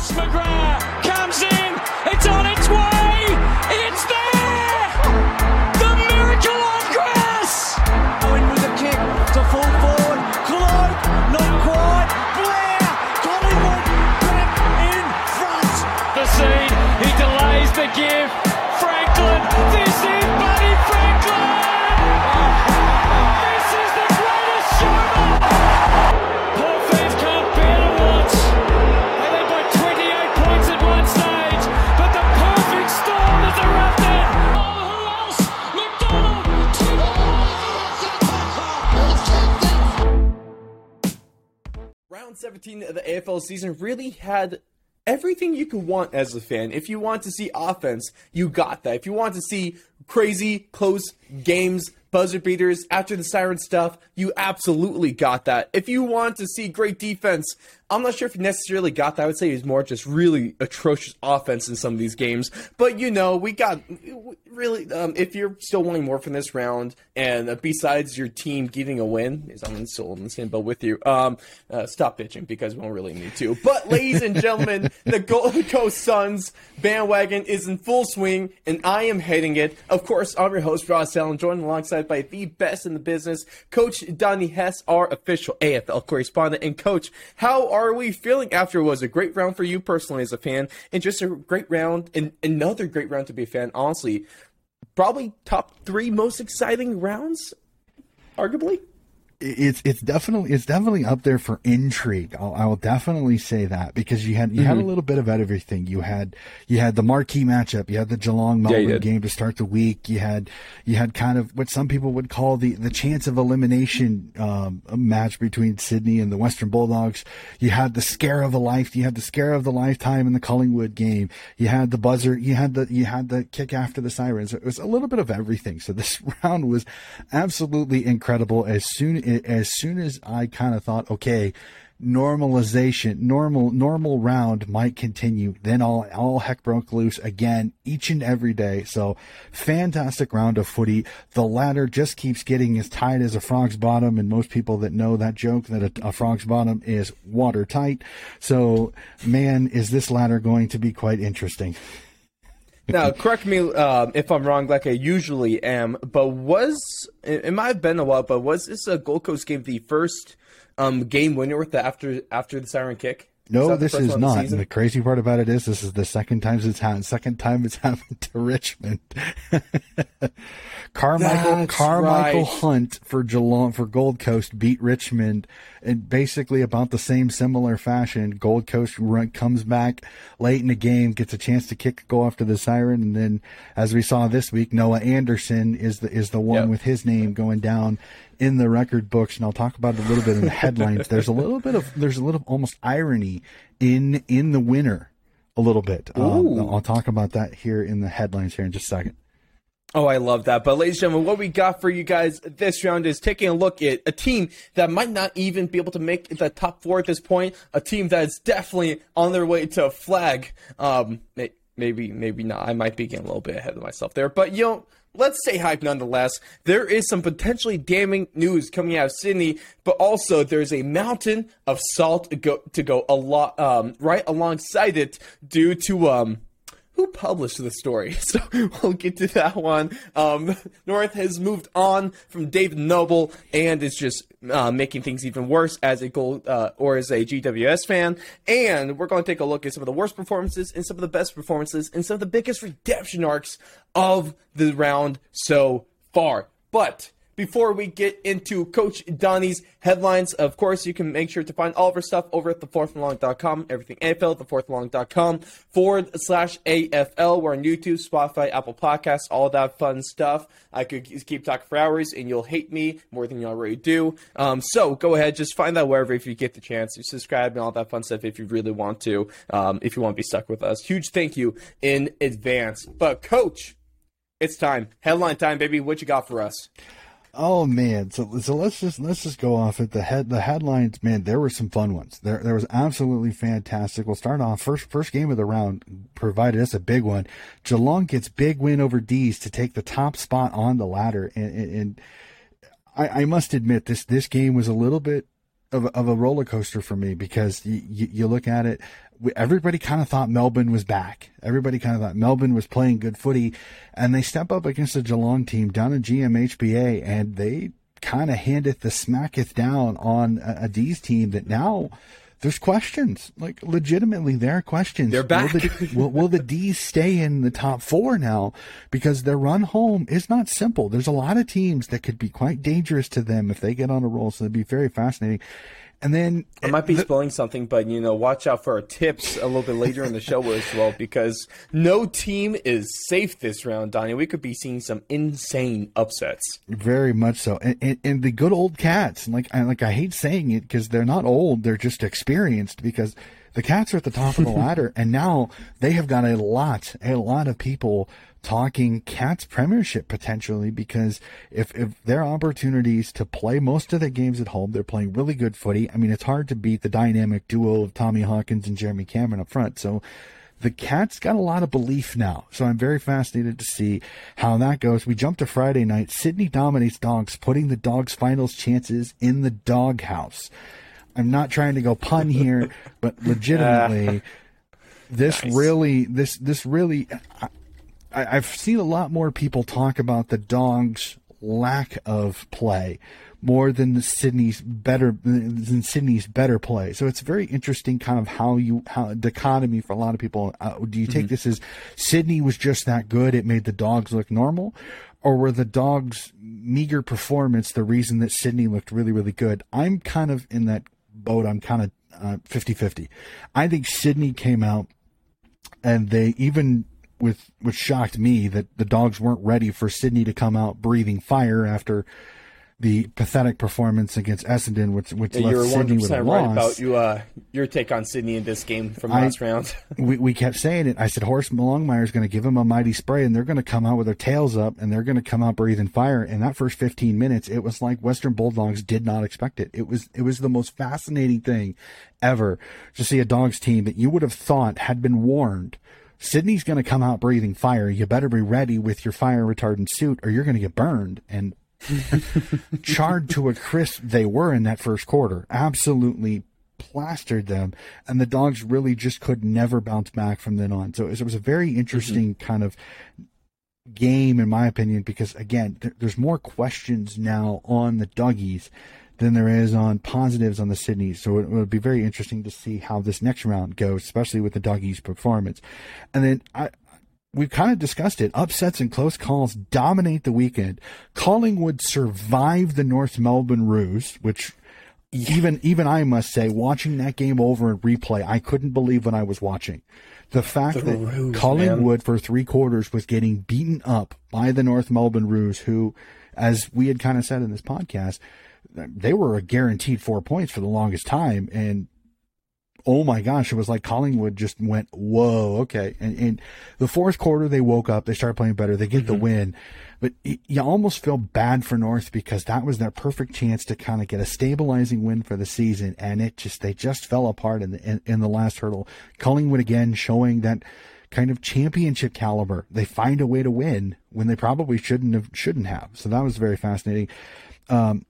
Wes McGrath comes in. It's on its way. It's there. The miracle on grass. Owen with a kick to full forward. Cloak, not quite. Blair, Collingwood back in front. The seed. He delays the give. Franklin. This is 2017, the AFL season really had everything you could want as a fan. If you want to see offense, you got that. If you want to see crazy close games, buzzer beaters, after the siren stuff, you absolutely got that. If you want to see great defense, I'm not sure if you necessarily got that. I would say was more just really atrocious offense in some of these games. But you know, we got really. Um, if you're still wanting more from this round, and uh, besides your team getting a win, is I'm still in the same boat with you. Um, uh, stop bitching because we don't really need to. But ladies and gentlemen, the Gold Coast Suns bandwagon is in full swing, and I am heading it. Of course, I'm your host Ross Allen, joined alongside by the best in the business, Coach Donnie Hess, our official AFL correspondent. And Coach, how are we feeling after was a great round for you personally as a fan, and just a great round, and another great round to be a fan. Honestly, probably top three most exciting rounds, arguably. It's it's definitely it's definitely up there for intrigue. I'll, I will definitely say that because you had you had a little bit of everything. You had you had the marquee matchup. You had the Geelong Melbourne did. game to start the week. You had you had kind of what some people would call the the chance of elimination um, match between Sydney and the Western Bulldogs. You had the scare of a life. You had the scare of the lifetime in the Collingwood game. You had the buzzer. You had the you had the kick after the sirens. It was a little bit of everything. So this round was absolutely incredible. As soon as soon as I kind of thought, okay, normalization, normal normal round might continue, then all all heck broke loose again each and every day. So fantastic round of footy. The ladder just keeps getting as tight as a frog's bottom, and most people that know that joke that a, a frog's bottom is watertight. So man, is this ladder going to be quite interesting? Now, correct me um, if I'm wrong, like I usually am, but was it, might have been a while, but was this a Gold Coast game the first um, game winner with the after after the siren kick? No, the this is the not. And the crazy part about it is, this is the second time it's happened. Second time it's happened to Richmond. Karmichael That's Karmichael right. Hunt for Geelong for Gold Coast beat Richmond in basically about the same similar fashion. Gold Coast run, comes back late in the game, gets a chance to kick go after the siren, and then as we saw this week, Noah Anderson is the is the one Yep. with his name going down in the record books, and I'll talk about it a little bit in the headlines. there's a little bit of there's a little almost irony in in the winner a little bit. Um, I'll talk about that here in the headlines here in just a second. Oh, I love that. But, ladies and gentlemen, what we got for you guys this round is taking a look at a team that might not even be able to make the top four at this point. A team that is definitely on their way to a flag. Um, maybe, maybe not. I might be getting a little bit ahead of myself there. But, you know, let's say hype nonetheless. There is some potentially damning news coming out of Sydney, but also there's a mountain of salt to go, to go a lot, um, right alongside it due to, um, who published the story. So we'll get to that one. Um, North has moved on from David Noble and is just uh, making things even worse as a gold uh, or as a GWS fan. And we're going to take a look at some of the worst performances and some of the best performances and some of the biggest redemption arcs of the round so far. But before we get into Coach Donnie's headlines, of course, you can make sure to find all of our stuff over at thefourthlong.com, everything AFL, thefourthlong.com forward slash AFL. We're on YouTube, Spotify, Apple Podcasts, all that fun stuff. I could keep talking for hours and you'll hate me more than you already do. Um, so go ahead, just find that wherever if you get the chance. You subscribe and all that fun stuff if you really want to, um, if you want to be stuck with us. Huge thank you in advance. But, Coach, it's time. Headline time, baby. What you got for us? Oh man, so so let's just let's just go off at the head the headlines. Man, there were some fun ones. There there was absolutely fantastic. We'll start off first first game of the round provided us a big one. Geelong gets big win over D's to take the top spot on the ladder, and, and, and I, I must admit this this game was a little bit of of a roller coaster for me because you, you, you look at it. Everybody kind of thought Melbourne was back. Everybody kind of thought Melbourne was playing good footy, and they step up against the Geelong team down in GMHBA, and they kind of handeth the smacketh down on a, a D's team that now there's questions. Like legitimately, there are questions. They're back. Will the, will, will the D's stay in the top four now? Because their run home is not simple. There's a lot of teams that could be quite dangerous to them if they get on a roll. So it'd be very fascinating. And then I might be the- spilling something, but you know, watch out for our tips a little bit later in the show as well, because no team is safe this round, Donnie. We could be seeing some insane upsets. Very much so, and, and, and the good old cats. Like I like I hate saying it because they're not old; they're just experienced. Because the cats are at the top of the ladder, and now they have got a lot, a lot of people talking cats premiership potentially. Because if if their opportunities to play most of the games at home, they're playing really good footy. I mean, it's hard to beat the dynamic duo of Tommy Hawkins and Jeremy Cameron up front. So the Cats got a lot of belief now, so I'm very fascinated to see how that goes. We jump to Friday night. Sydney dominates Dogs, putting the Dogs' finals chances in the doghouse. I'm not trying to go pun here, but legitimately, ah. this really, this this really, I, I've seen a lot more people talk about the Dogs' lack of play more than the Sydney's better than Sydney's better play. So it's very interesting, kind of how you how dichotomy for a lot of people. Uh, do you take this as Sydney was just that good? It made the Dogs look normal, or were the Dogs' meager performance the reason that Sydney looked really really good? I'm kind of in that boat. I'm kind of uh, 50-50. I think Sydney came out and they even with which shocked me that the dogs weren't ready for Sydney to come out breathing fire after the pathetic performance against Essendon, which which Yeah, left Sydney 100 with a right loss. about you. Uh, your take on Sydney in this game from I- last round. we, we kept saying it. I said Horse Longmire is going to give him a mighty spray, and they're going to come out with their tails up, and they're going to come out breathing fire. And that first 15 minutes, it was like Western Bulldogs did not expect it. It was it was the most fascinating thing ever to see a dogs team that you would have thought had been warned. Sydney's going to come out breathing fire. You better be ready with your fire retardant suit, or you're going to get burned. And charred to a crisp they were in that first quarter. Absolutely plastered them, and the dogs really just could never bounce back from then on. So it was a very mm-hmm. interesting kind of game, in my opinion, because again, there, there's more questions now on the doggies than there is on positives on the Sydney. So it would be very interesting to see how this next round goes, especially with the doggies' performance. And then I, we've kind of discussed it. Upsets and close calls dominate the weekend. Collingwood survived the North Melbourne Roos, which even even I must say, watching that game over in replay, I couldn't believe what I was watching. The fact The that Roos, Collingwood for three quarters was getting beaten up by the North Melbourne Roos, who, as we had kind of said in this podcast, they were a guaranteed four points for the longest time, and oh my gosh, it was like Collingwood just went, whoa, okay. And, and the fourth quarter, they woke up, they started playing better, they get the mm-hmm. win. But you almost feel bad for North because that was their perfect chance to kind of get a stabilizing win for the season. And it just, they just fell apart in the, in, in the last hurdle. Collingwood again showing that kind of championship caliber. They find a way to win when they probably shouldn't have, shouldn't have. So that was very fascinating um,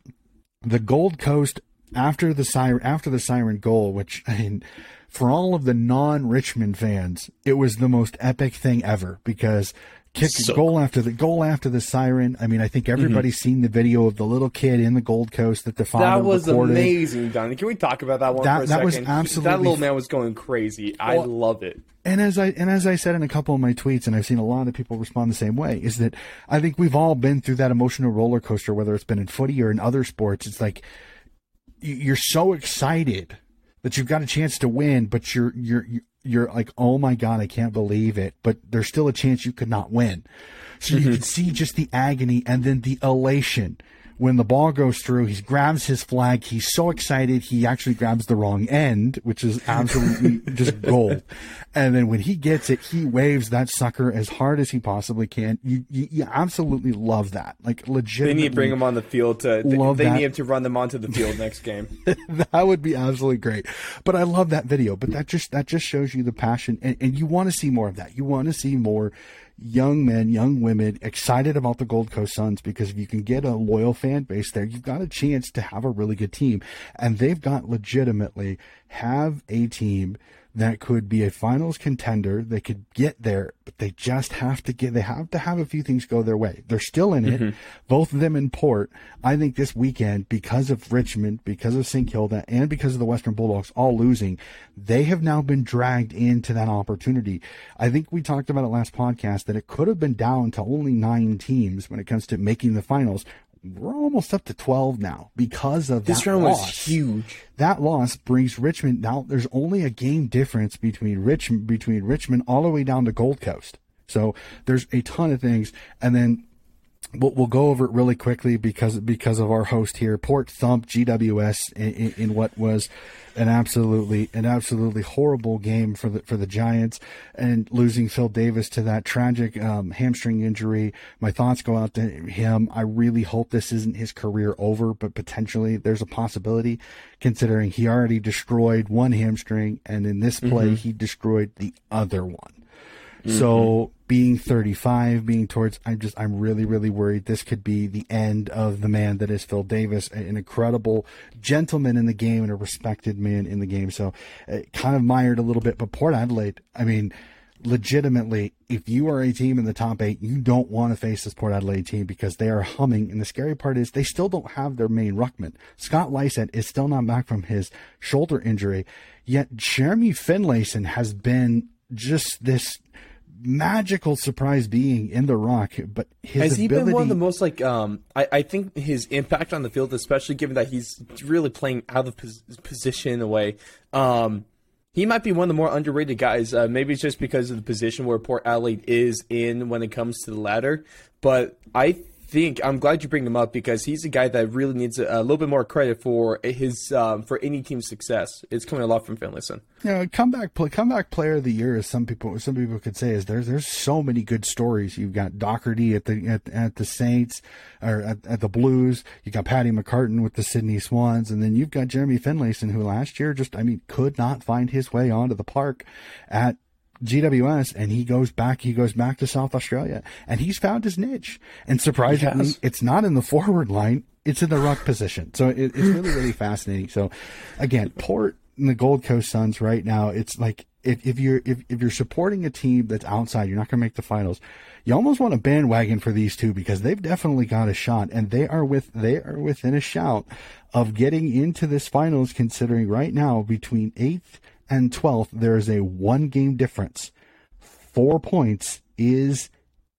the Gold Coast after the siren after the siren goal, which I mean, for all of the non-Richmond fans, it was the most epic thing ever because kick So- goal after the goal after the siren. I mean, I think mm-hmm. everybody's seen the video of the little kid in the Gold Coast that the father That was recorded. amazing, Donnie. Can we talk about that one That- for a that was second? absolutely That little man was going crazy. I Well- love it. And as I and as I said in a couple of my tweets, and I've seen a lot of people respond the same way, is that I think we've all been through that emotional roller coaster, whether it's been in footy or in other sports. It's like you're so excited that you've got a chance to win, but you're you're you're like, oh my god, I can't believe it. But there's still a chance you could not win. So you mm-hmm. can see just the agony and then the elation when the ball goes through. He grabs his flag. He's so excited he actually grabs the wrong end, which is absolutely just gold. And then when he gets it, he waves that sucker as hard as he possibly can. You you, you absolutely love that. Like legit. They need to bring him on the field to. They, Love they that. need him to run them onto the field next game. that would be absolutely great. But I love that video. But that just that just shows you the passion, and, and you want to see more of that. You want to see more young men, young women excited about the Gold Coast Suns because if you can get a loyal fan base there, you've got a chance to have a really good team. And they've got legitimately have a team that could be a finals contender. They could get there, but they just have to get, they have to have a few things go their way. They're still in it, mm-hmm. both of them in port. I think this weekend, because of Richmond, because of St. Kilda, and because of the Western Bulldogs all losing, they have now been dragged into that opportunity. I think we talked about it last podcast that it could have been down to only nine teams when it comes to making the finals we're almost up to 12 now because of This that round loss. was huge. That loss brings Richmond now. There's only a game difference between Richmond between Richmond all the way down to Gold Coast. So there's a ton of things, and then we'll, we'll go over it really quickly because because of our host here. Port thumped GWS in, in, in what was an absolutely an absolutely horrible game for the for the Giants, and losing Phil Davis to that tragic um, hamstring injury. My thoughts go out to him. I really hope this isn't his career over, but potentially there's a possibility, considering he already destroyed one hamstring, and in this play he destroyed the other one. So being 35, being towards, I'm just, I'm really, really worried this could be the end of the man that is Phil Davis, an incredible gentleman in the game and a respected man in the game. So uh, kind of mired a little bit, but Port Adelaide, I mean, legitimately, if you are a team in the top eight, you don't want to face this Port Adelaide team because they are humming. And the scary part is they still don't have their main ruckman. Scott Lycett is still not back from his shoulder injury, yet Jeremy Finlayson has been just this magical surprise being in the ruck, but his Has he been one of the most like? Um, I, I think his impact on the field, especially given that he's really playing out of pos- position in a way. Um, he might be one of the more underrated guys. Uh, maybe it's just because of the position where Port Adelaide is in when it comes to the ladder. But I think I'm glad you bring him up because he's a guy that really needs a, a little bit more credit for his um, for any team's success. It's coming a lot from Finlayson. know, comeback play, comeback player of the year, as some people some people could say, is there's there's so many good stories. You've got Docherty at the at, at the Saints or at, at the Blues. You got Paddy McCartin with the Sydney Swans, and then you've got Jeremy Finlayson, who last year just I mean could not find his way onto the park at GWS and he goes back he goes back to South Australia and he's found his niche. And surprisingly it's not in the forward line it's in the ruck position. So it, it's really really fascinating. So again Port and the Gold Coast Suns right now it's like if, if you're if, if you're supporting a team that's outside you're not going to make the finals you almost want a bandwagon for these two because they've definitely got a shot and they are with they are within a shout of getting into this finals considering right now between 8th and 12th, there is a one game difference. Four points is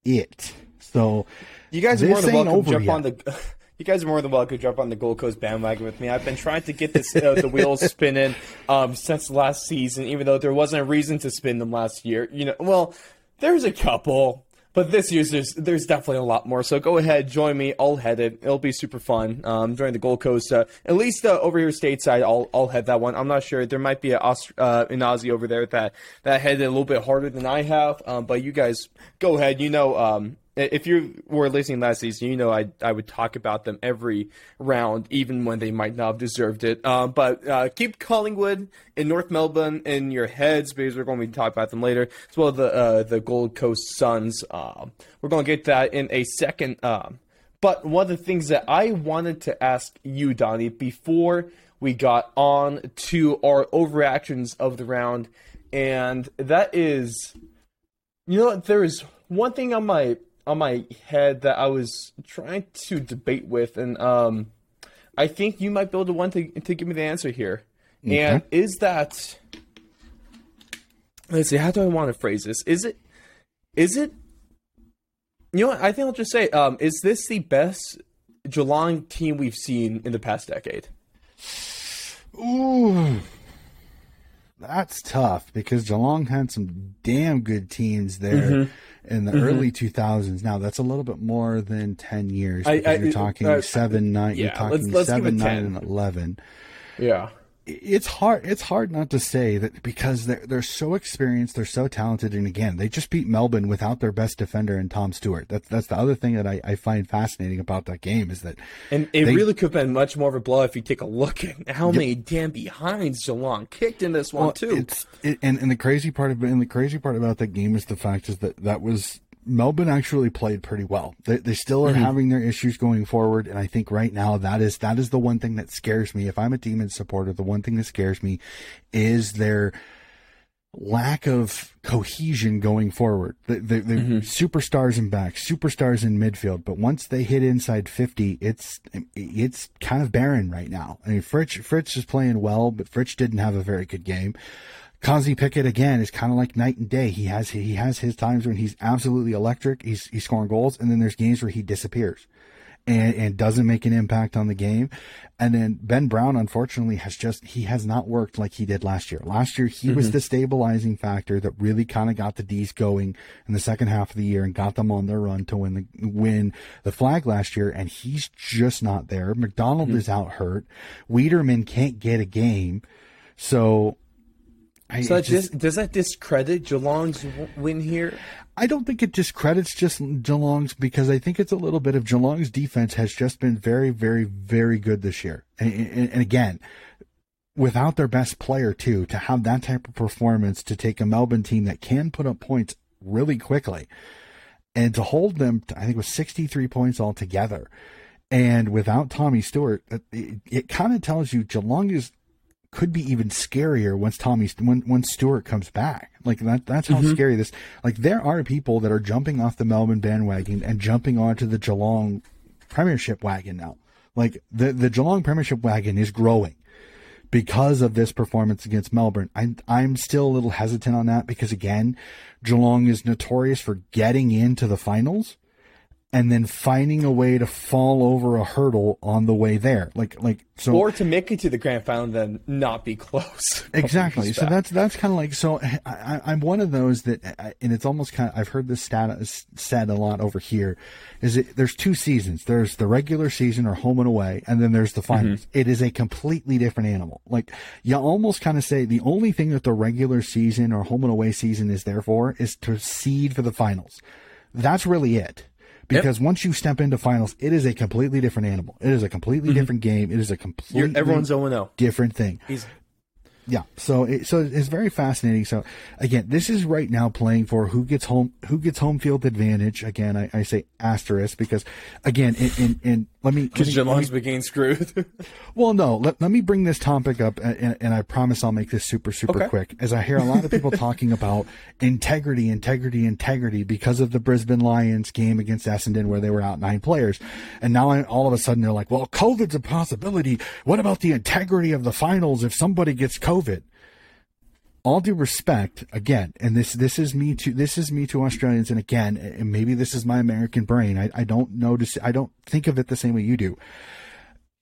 it. So You guys are more than welcome to jump yet. on the. You guys are more than welcome to jump on the Gold Coast bandwagon with me. I've been trying to get this uh, the wheels spinning um, since last season, even though there wasn't a reason to spin them last year. You know, well, there's a couple, but this year's there's there's definitely a lot more. So go ahead, join me. I'll head it. It'll be super fun. Um, during the Gold Coast, uh, at least uh, over here stateside, I'll I'll head that one. I'm not sure. There might be a Aust- uh, an Aussie over there that that headed a little bit harder than I have. Um, but you guys go ahead. You know, um, if you were listening last season, you know I I would talk about them every round, even when they might not have deserved it. Um, but uh, keep Collingwood in North Melbourne in your heads because we're going to be talking about them later, as well as the uh, the Gold Coast Suns. Um, we're going to get that in a second. Um, but one of the things that I wanted to ask you, Donnie, before we got on to our overreactions of the round, and that is, you know, there is one thing on my on my head that I was trying to debate with, and um, I think you might be able to one to to give me the answer here. And is that let's see, how do I want to phrase this? Is it is it you know what? I think I'll just say, um, is this the best Geelong team we've seen in the past decade? Ooh, that's tough because Geelong had some damn good teams there Mm-hmm. In the early 2000s. Now that's a little bit more than 10 years. I- I- you're talking uh, seven, nine. yeah, you're talking let's- let's seven, nine, 10. and 11. Yeah. It's hard it's hard not to say that because they're they're so experienced they're so talented and again they just beat melbourne without their best defender in tom stewart that's that's the other thing that i, I find fascinating about that game is that And it They- really could have been much more of a blow if you take a look at how many damn behinds Geelong kicked in this one well, too. it's it, and, and the crazy part of and the crazy part about that game is the fact is that that was Melbourne actually played pretty well. They, they still are having their issues going forward, and I think right now that is that is the one thing that scares me. If I'm a Demon supporter, the one thing that scares me is their lack of cohesion going forward. The, the, the mm-hmm. superstars in back, superstars in midfield, but once they hit inside 50, it's it's kind of barren right now. I mean, Fritz Fritsch is playing well, but Fritz didn't have a very good game. Kozzy Pickett again is kind of like night and day. He has he has his times when he's absolutely electric. He's he's scoring goals, and then there's games where he disappears and, and doesn't make an impact on the game. And then Ben Brown, unfortunately, has just, he has not worked like he did last year. Last year, he mm-hmm. was the stabilizing factor that really kind of got the D's going in the second half of the year and got them on their run to win the, win the flag last year. And he's just not there. McDonald mm-hmm. is out hurt. Weideman can't get a game. So I, so just, does that discredit Geelong's win here? I don't think it discredits just Geelong's because I think it's a little bit of Geelong's defense has just been very, very, very good this year. And, and, and again, without their best player too, to have that type of performance to take a Melbourne team that can put up points really quickly and to hold them, to, I think it was 63 points altogether. And without Tommy Stewart, it, it kind of tells you Geelong is could be even scarier once Tommy when when Stewart comes back. Like that that's how mm-hmm. scary this. Like there are people that are jumping off the Melbourne bandwagon and jumping onto the Geelong Premiership wagon now. Like the the Geelong Premiership wagon is growing because of this performance against Melbourne. I'm I'm still a little hesitant on that because again, Geelong is notorious for getting into the finals and then finding a way to fall over a hurdle on the way there. Like like so or to make it to the grand final and then not be close. exactly. So that's that's kind of like so I, am one of those that and it's almost kind of I've heard this stat said a lot over here is it there's two seasons. There's the regular season or home and away and then there's the finals. Mm-hmm. It is a completely different animal. Like you almost kind of say the only thing that the regular season or home and away season is there for is to seed for the finals. That's really it because yep. once you step into finals, it is a completely different animal. It is a completely mm-hmm. different game. It is a completely You're, everyone's 0 different thing. He's yeah so it, so it's very fascinating so again this is right now playing for who gets home who gets home field advantage again i, I say asterisk because again in, in, in let me because Geelong's beginning screwed well no let, let me bring this topic up and, and i promise i'll make this super super okay. quick as i hear a lot of people talking about integrity integrity integrity because of the brisbane lions game against essendon where they were out nine players and now I, all of a sudden they're like well covid's a possibility what about the integrity of the finals if somebody gets COVID? All due respect, again, and this this is me to this is me to Australians, and again, and maybe this is my American brain. I, I don't notice. I don't think of it the same way you do.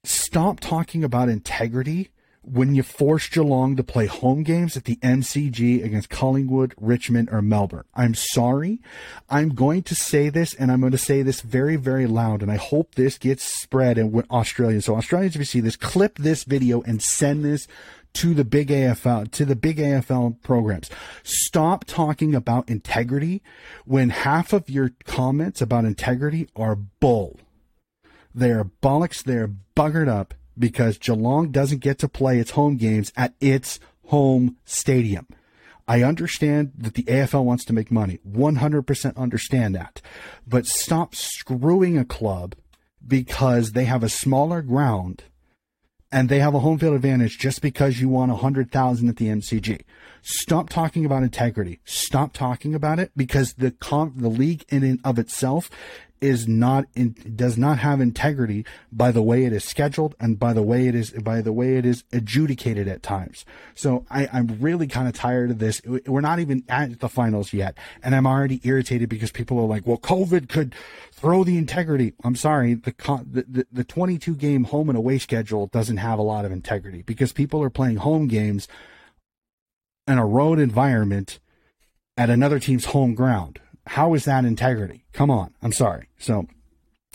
Stop talking about integrity when you force Geelong to play home games at the MCG against Collingwood, Richmond, or Melbourne. I'm sorry. I'm going to say this, and I'm going to say this very, very loud, and I hope this gets spread in with Australia. So, Australians, if you see this, clip this video and send this to the big AFL, to the big AFL programs. Stop talking about integrity when half of your comments about integrity are bull. They're bollocks. They're buggered up because Geelong doesn't get to play its home games at its home stadium. I understand that the AFL wants to make money. 100% understand that. But stop screwing a club because they have a smaller ground and they have a home field advantage just because you won a hundred thousand at the MCG. Stop talking about integrity. Stop talking about it because the comp, the league in and of itself is not in, does not have integrity by the way it is scheduled and by the way it is by the way it is adjudicated at times. So I, I'm really kind of tired of this. We're not even at the finals yet, and I'm already irritated because people are like, "Well, COVID could throw the integrity." I'm sorry, the the the 22 game home and away schedule doesn't have a lot of integrity because people are playing home games in a road environment at another team's home ground how is that integrity? Come on. I'm sorry. So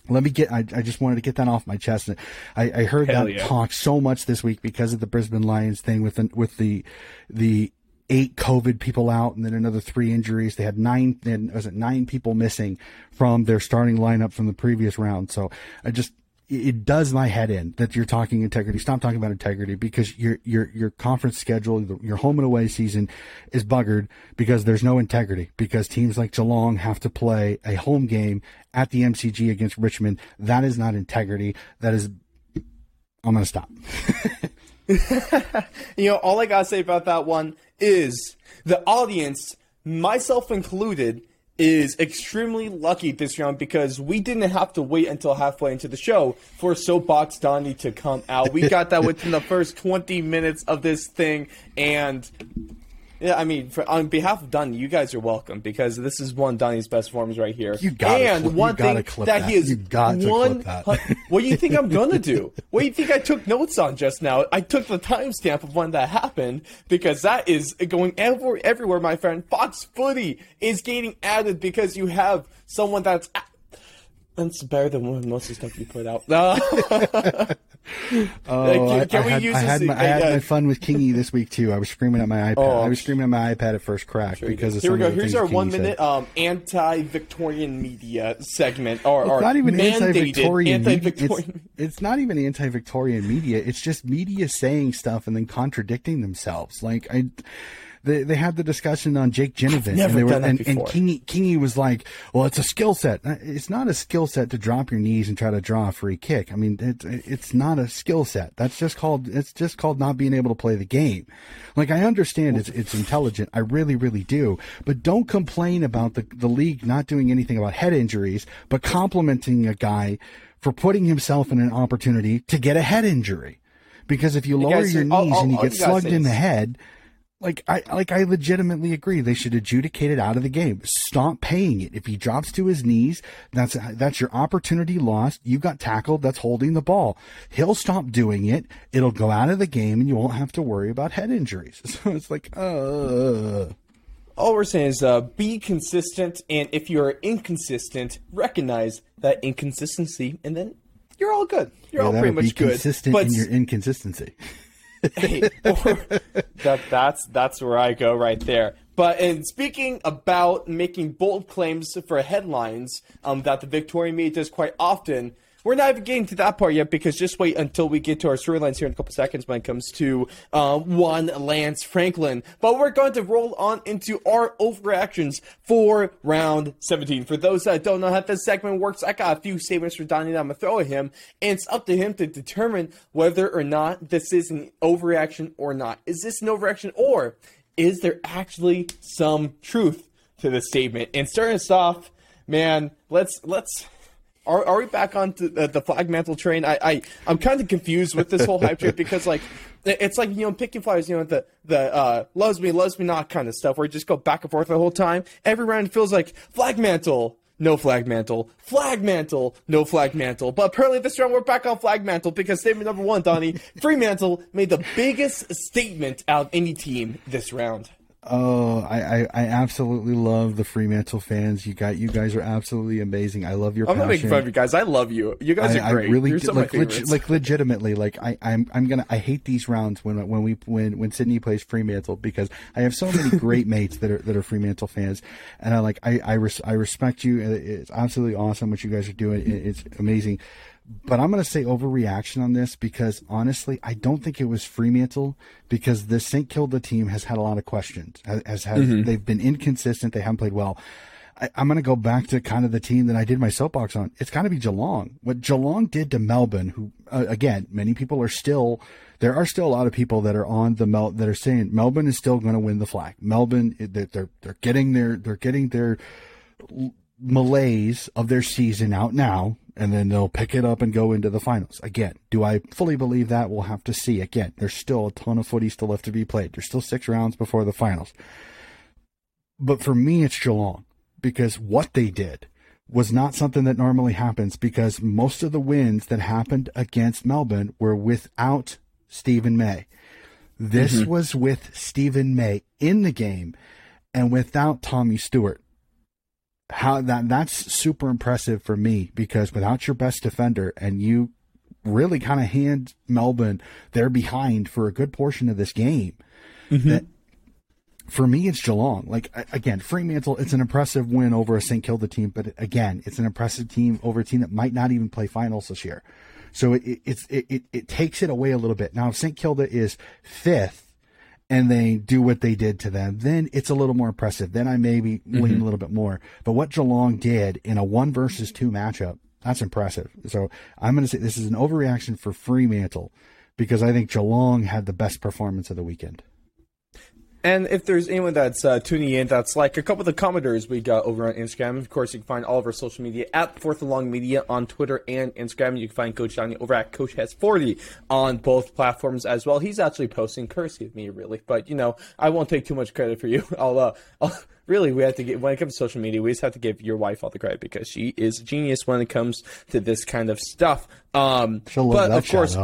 let me get, I, I just wanted to get that off my chest. I, I heard Hell that yeah. talk so much this week because of the Brisbane Lions thing with the, with the, the eight COVID people out and then another three injuries. They had nine, then was it nine people missing from their starting lineup from the previous round. So I just, it does my head in that you're talking integrity. Stop talking about integrity because your your your conference schedule, your home and away season is buggered because there's no integrity. Because teams like Geelong have to play a home game at the MCG against Richmond. That is not integrity. That is. I'm to stop. you know, all I gotta say about that one is the audience, myself included, is extremely lucky this round because we didn't have to wait until halfway into the show for Soapbox Donnie to come out. We got that within the first 20 minutes of this thing, and yeah, I mean, for, on behalf of Donnie, you guys are welcome because this is one of Donnie's best forms right here. You gotta and you one gotta thing clip that, that. he is You got to one. clip that. what do you think I'm gonna do? What do you think I took notes on just now? I took the timestamp of when that happened because that is going everywhere. Everywhere, my friend. Fox Footy is getting added because you have someone that's. That's better than what- most of the stuff you put out. Oh, Can- I, can I we had, I had, my, I had my fun with Kingy this week too. I was screaming at my iPad. Oh, I was screaming at my iPad at first crack because of Here we go. Here's our Kingy one minute um, anti-Victorian media segment, or, or It's not even mandated anti-Victorian media. It's, anti-Victorian. it's not even anti-Victorian media. It's just media saying stuff and then contradicting themselves. Like I, they they had the discussion on Jake Ginnivan, never and they were done that and, and. Kingy, Kingy was like, "Well, it's a skill set. Uh, It's not a skill set to drop your knees and try to draw a free kick. I mean, it's it's not a skill set. That's just called it's just called not being able to play the game. Like I understand it's it's intelligent. I really really do. But don't complain about the the league not doing anything about head injuries, but complimenting a guy for putting himself in an opportunity to get a head injury. Because if you lower guys, your knees all- all- and you all get you slugged in the head, like I like I legitimately agree. They should adjudicate it out of the game. Stop paying it. If he drops to his knees, that's that's your opportunity lost. You got tackled. That's holding the ball. He'll stop doing it. It'll go out of the game, and you won't have to worry about head injuries. So it's like, uh, All we're saying is uh, be consistent, and if you are inconsistent, recognize that inconsistency, and then you're all good. You're yeah, all pretty much good. consistent But in your inconsistency. That that's that's where I go right there. But in speaking about making bold claims for headlines, um, that the Victorian media does quite often. We're not even getting to that part yet because just wait until we get to our storylines here in a couple seconds when it comes to um, one Lance Franklin. But we're going to roll on into our overreactions for round 17. For those that don't know how this segment works, I got a few statements for Donnie that I'm going to throw at him, and it's up to him to determine whether or not this is an overreaction or not. Is this an overreaction or is there actually some truth to the statement? And starting us off, man, let's let's are, are we back on to the, the flag mantle train? I, I I'm kind of confused with this whole hype trip because like it's like you know picking flyers, you know the the uh, loves me loves me not kind of stuff where you just go back and forth the whole time. Every round feels like flag mantle. No flag mantle. Flag mantle. No flag mantle. But apparently this round we're back on flag mantle because statement number one, Donnie, Fremantle made the biggest statement out of any team this round. Oh, I, I, I absolutely love the Fremantle fans. You got you guys are absolutely amazing. I love your I'm not making fun of you guys. I love you. You guys I, are I great. really You're do- like my leg- like legitimately like I I'm I'm gonna I hate these rounds when when we when when Sydney plays Fremantle because I have so many great mates that are that are Fremantle fans and I like I I, res, I respect you. It's absolutely awesome what you guys are doing. It's amazing. But I'm going to say overreaction on this because honestly, I don't think it was Fremantle because the St. Kilda team has had a lot of questions. Has, Mm-hmm. they've been inconsistent. They haven't played well. I, I'm going to go back to kind of the team that I did my soapbox on. It's got to be Geelong. What Geelong did to Melbourne, who uh, again, many people are still there are still a lot of people that are on the Mel that are saying Melbourne is still going to win the flag. Melbourne, they're, they're getting their they're getting their malaise of their season out now, and then they'll pick it up and go into the finals. Again, do I fully believe that? We'll have to see. Again, there's still a ton of footy still left to be played. There's still six rounds before the finals. But for me, it's Geelong because what they did was not something that normally happens because most of the wins that happened against Melbourne were without Stephen May. This mm-hmm. was with Stephen May in the game and without Tommy Stewart how that that's super impressive for me because without your best defender and you really kind of hand Melbourne they're behind for a good portion of this game. Mm-hmm. That for me it's Geelong. Like again, Fremantle, it's an impressive win over a St Kilda team, but again, it's an impressive team over a team that might not even play finals this year. So it, it it's it, it, it takes it away a little bit. Now if St Kilda is fifth and they do what they did to them, then it's a little more impressive. Then I maybe mm-hmm. lean a little bit more. But what Geelong did in a one versus two matchup, that's impressive. So I'm going to say this is an overreaction for Fremantle because I think Geelong had the best performance of the weekend. And if there's anyone that's uh, tuning in, that's like a couple of the commenters we got over on Instagram. Of course, you can find all of our social media at Fourth Along Media on Twitter and Instagram. You can find Coach Johnny over at Coach Has 40 on both platforms as well. He's actually posting courtesy of me, really. But, you know, I won't take too much credit for you. I'll, uh, I'll really, we have to get, when it comes to social media, we just have to give your wife all the credit because she is a genius when it comes to this kind of stuff. Um, She'll love but of course.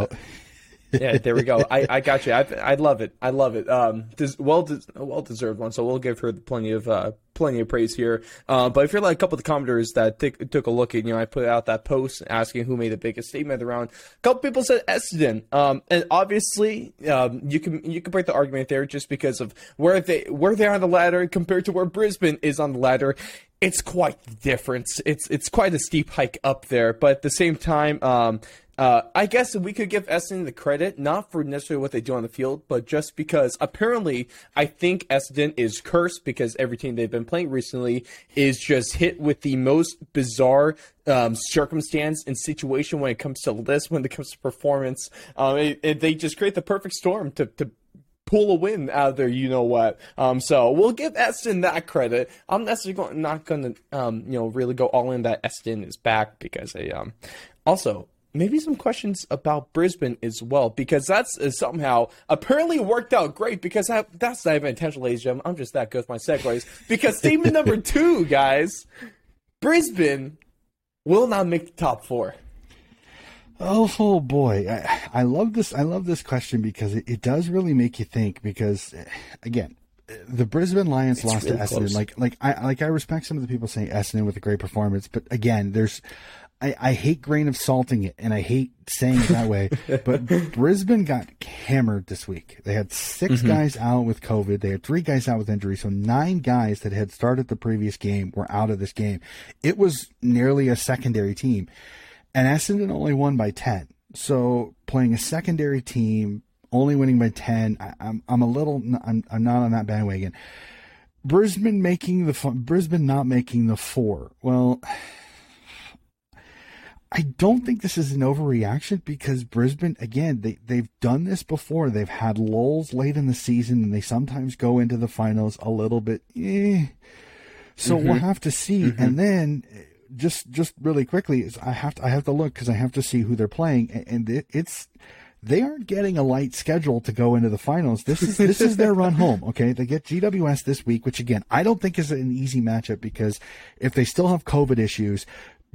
Yeah, there we go. I, I got you. I, I love it. I love it. Um, des- well, des- well deserved one. So we'll give her plenty of uh, plenty of praise here. Uh, but if you're like a couple of the commenters that t- took a look at, you know, I put out that post asking who made the biggest statement around. A couple people said Essendon. Um, and obviously, um, you can you can break the argument there just because of where they where they're on the ladder compared to where Brisbane is on the ladder it's quite the difference. It's it's quite a steep hike up there, but at the same time, um, uh, I guess we could give Essendon the credit, not for necessarily what they do on the field, but just because apparently I think Essendon is cursed because every team they've been playing recently is just hit with the most bizarre um, circumstance and situation when it comes to this, when it comes to performance. Um, it, it, they just create the perfect storm to, to pull a win out of there, you know what. Um, so we'll give Eston that credit. I'm necessarily going, not going to, um, you know, really go all in that Eston is back because I, um, also maybe some questions about Brisbane as well because that's uh, somehow apparently worked out great because I, that's not even intentional, ladies and gentlemen. I'm just that good with my segues because statement number two, guys, Brisbane will not make the top four. Oh, oh boy, I, I love this. I love this question because it, it does really make you think. Because eh, again, the Brisbane Lions It's lost really to Essendon. close. Like, like I like I respect some of the people saying Essendon with a great performance, but again, there's I, I hate grain of salting it, and I hate saying it that way. but Brisbane got hammered this week. They had 6 Mm-hmm. guys out with COVID. They had three guys out with injury, so nine guys that had started the previous game were out of this game. It was nearly a secondary team and Essendon only won by 10. So playing a secondary team, only winning by 10, I, I'm, I'm a little, I'm, I'm not on that bandwagon. Brisbane making the, Brisbane not making the four. Well, I don't think this is an overreaction because Brisbane, again, they, they've done this before. They've had lulls late in the season and they sometimes go into the finals a little bit, eh. So we'll have to see. And then just just really quickly, is I have to I have to look because I have to see who they're playing, and it, it's they aren't getting a light schedule to go into the finals. This is this is their run home. Okay, they get GWS this week, which again I don't think is an easy matchup because if they still have COVID issues,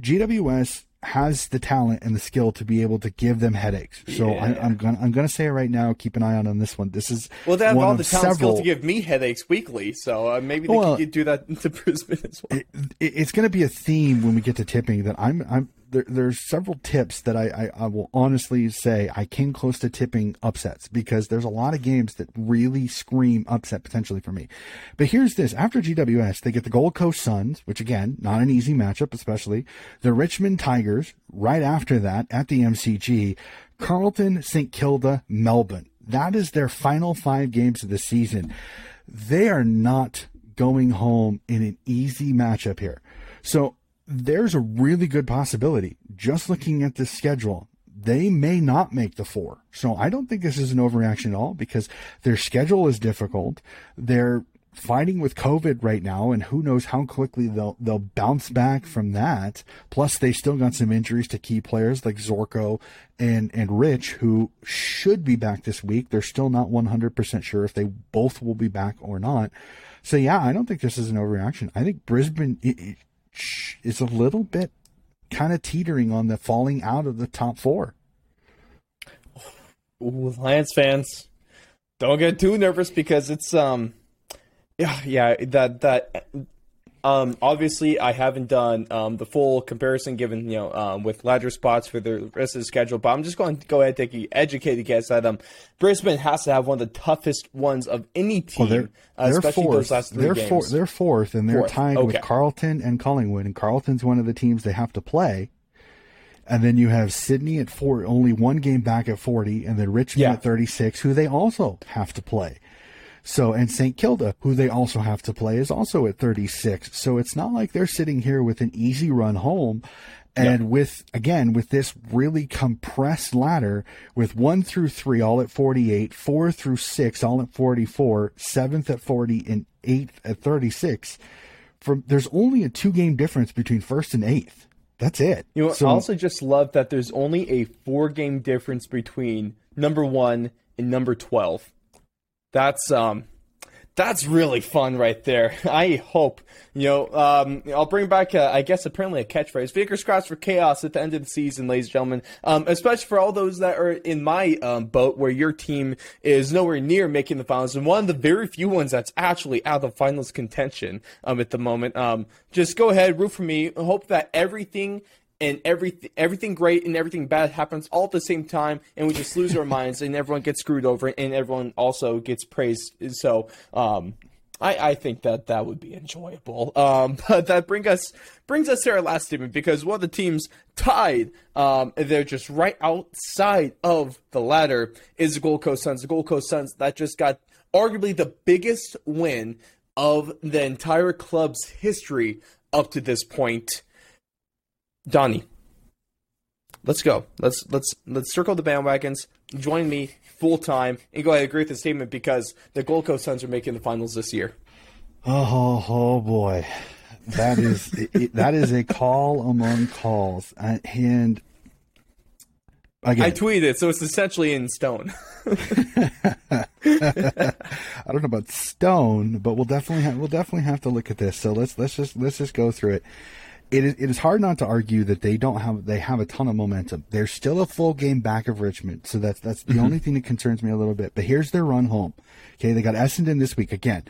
GWS has the talent and the skill to be able to give them headaches. So I, I'm gonna I'm gonna say it right now. Keep an eye out on this one. This is Well, they have all the talent several- skill to give me headaches weekly, so uh, maybe they Well- could do that to Brisbane as well. it, it's going to be a theme when we get to tipping that I'm I'm there, there's several tips that I, I I will honestly say I came close to tipping upsets because there's a lot of games that really scream upset potentially for me. But here's this: after GWS, they get the Gold Coast Suns, which again not an easy matchup, especially the Richmond Tigers. Right after that, at the MCG, Carlton, St Kilda, Melbourne. That is their final five games of the season. They are not going home in an easy matchup here. So there's a really good possibility, just looking at this schedule, they may not make the four. So I don't think this is an overreaction at all because their schedule is difficult. They're fighting with COVID right now, and who knows how quickly they'll they'll bounce back from that. Plus, they still got some injuries to key players like Zorko and and Rich, who should be back this week. They're still not 100% sure if they both will be back or not. So yeah, I don't think this is an overreaction. I think Brisbane i- i- is a little bit kind of teetering on the falling out of the top four. Ooh, Lions fans, don't get too nervous because it's um, yeah, yeah, that that um, obviously I haven't done um the full comparison given you know um with ladder spots for the rest of the schedule, but I'm just going to go ahead and take you educated guess that um Brisbane has to have one of the toughest ones of any team, Well, they're uh, they're especially fourth. those last 3 they're games. four, they're fourth, and they're Fourth, tied with. Carlton and Collingwood. And Carlton's one of the teams they have to play. And then you have Sydney at four, only one game back at forty, and then Richmond Yeah. at thirty-six, who they also have to play. So, and St. Kilda, who they also have to play, is also at 36. So it's not like they're sitting here with an easy run home. And with again with this really compressed ladder with one through three all at forty eight, four through six all at 44, seventh at forty, and eighth at thirty six. From there's only a two game difference between first and eighth. That's it. You know, So- I also just love that there's only a four game difference between number one and number twelve. That's um that's really fun right there. I hope, you know, um, I'll bring back, uh, I guess, apparently a catchphrase. Fingers crossed for chaos at the end of the season, ladies and gentlemen. Um, especially for all those that are in my um, boat where your team is nowhere near making the finals and one of the very few ones that's actually out of finals contention um, at the moment. Um, just go ahead, root for me. Hope that everything and everything everything great and everything bad happens all at the same time and we just lose our minds and everyone gets screwed over and everyone also gets praised so um I, I think that that would be enjoyable. Um, but that bring us brings us to our last statement because one of the teams tied, um, they're just right outside of the ladder is the Gold Coast Suns. The Gold Coast Suns that just got arguably the biggest win of the entire club's history up to this point. Donnie, let's go. Let's let's let's circle the bandwagons. Join me full time and go ahead and agree with the statement because the Gold Coast Suns are making the finals this year. Oh, oh boy, that is it, that is a call among calls, and again, I tweeted, so it's essentially in stone. I don't know about Stone, but we'll definitely have, we'll definitely have to look at this. So let's let's just let's just go through it. It is it is hard not to argue that they don't have they have a ton of momentum. They're still a full game back of Richmond, so that's that's the mm-hmm. only thing that concerns me a little bit. But here's their run home. Okay, they got Essendon this week again.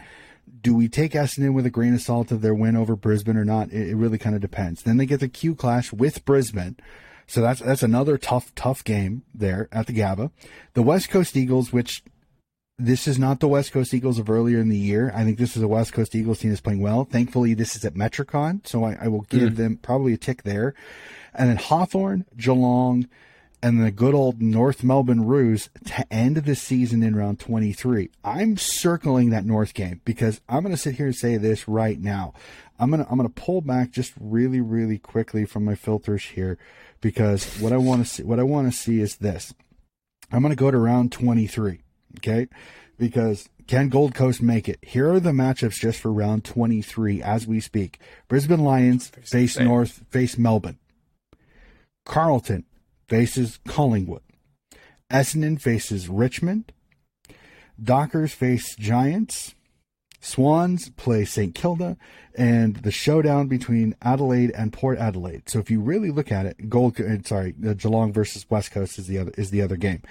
Do we take Essendon with a grain of salt of their win over Brisbane or not? It, it really kind of depends. Then they get the Q clash with Brisbane. So that's that's another tough, tough game there at the Gabba. The West Coast Eagles, which this is not the West Coast Eagles of earlier in the year. I think this is a West Coast Eagles team that's playing well. Thankfully, this is at Metricon, so I, I will give mm-hmm. them probably a tick there. And then Hawthorn, Geelong, and the good old North Melbourne Roos to end the season in round 23. I'm circling that North game because I'm going to sit here and say this right now. I'm going to I'm going to pull back just really really quickly from my filters here because what I want to see what I want to see is this. I'm going to go to round 23, okay? Because can Gold Coast make it? Here are the matchups just for round 23 as we speak. Brisbane Lions face. North, face Melbourne. Carlton faces Collingwood. Essendon faces Richmond. Dockers face Giants. Swans play St. Kilda, and the showdown between Adelaide and Port Adelaide. So if you really look at it, Gold, uh, sorry, the Geelong versus West Coast is the other is the other game.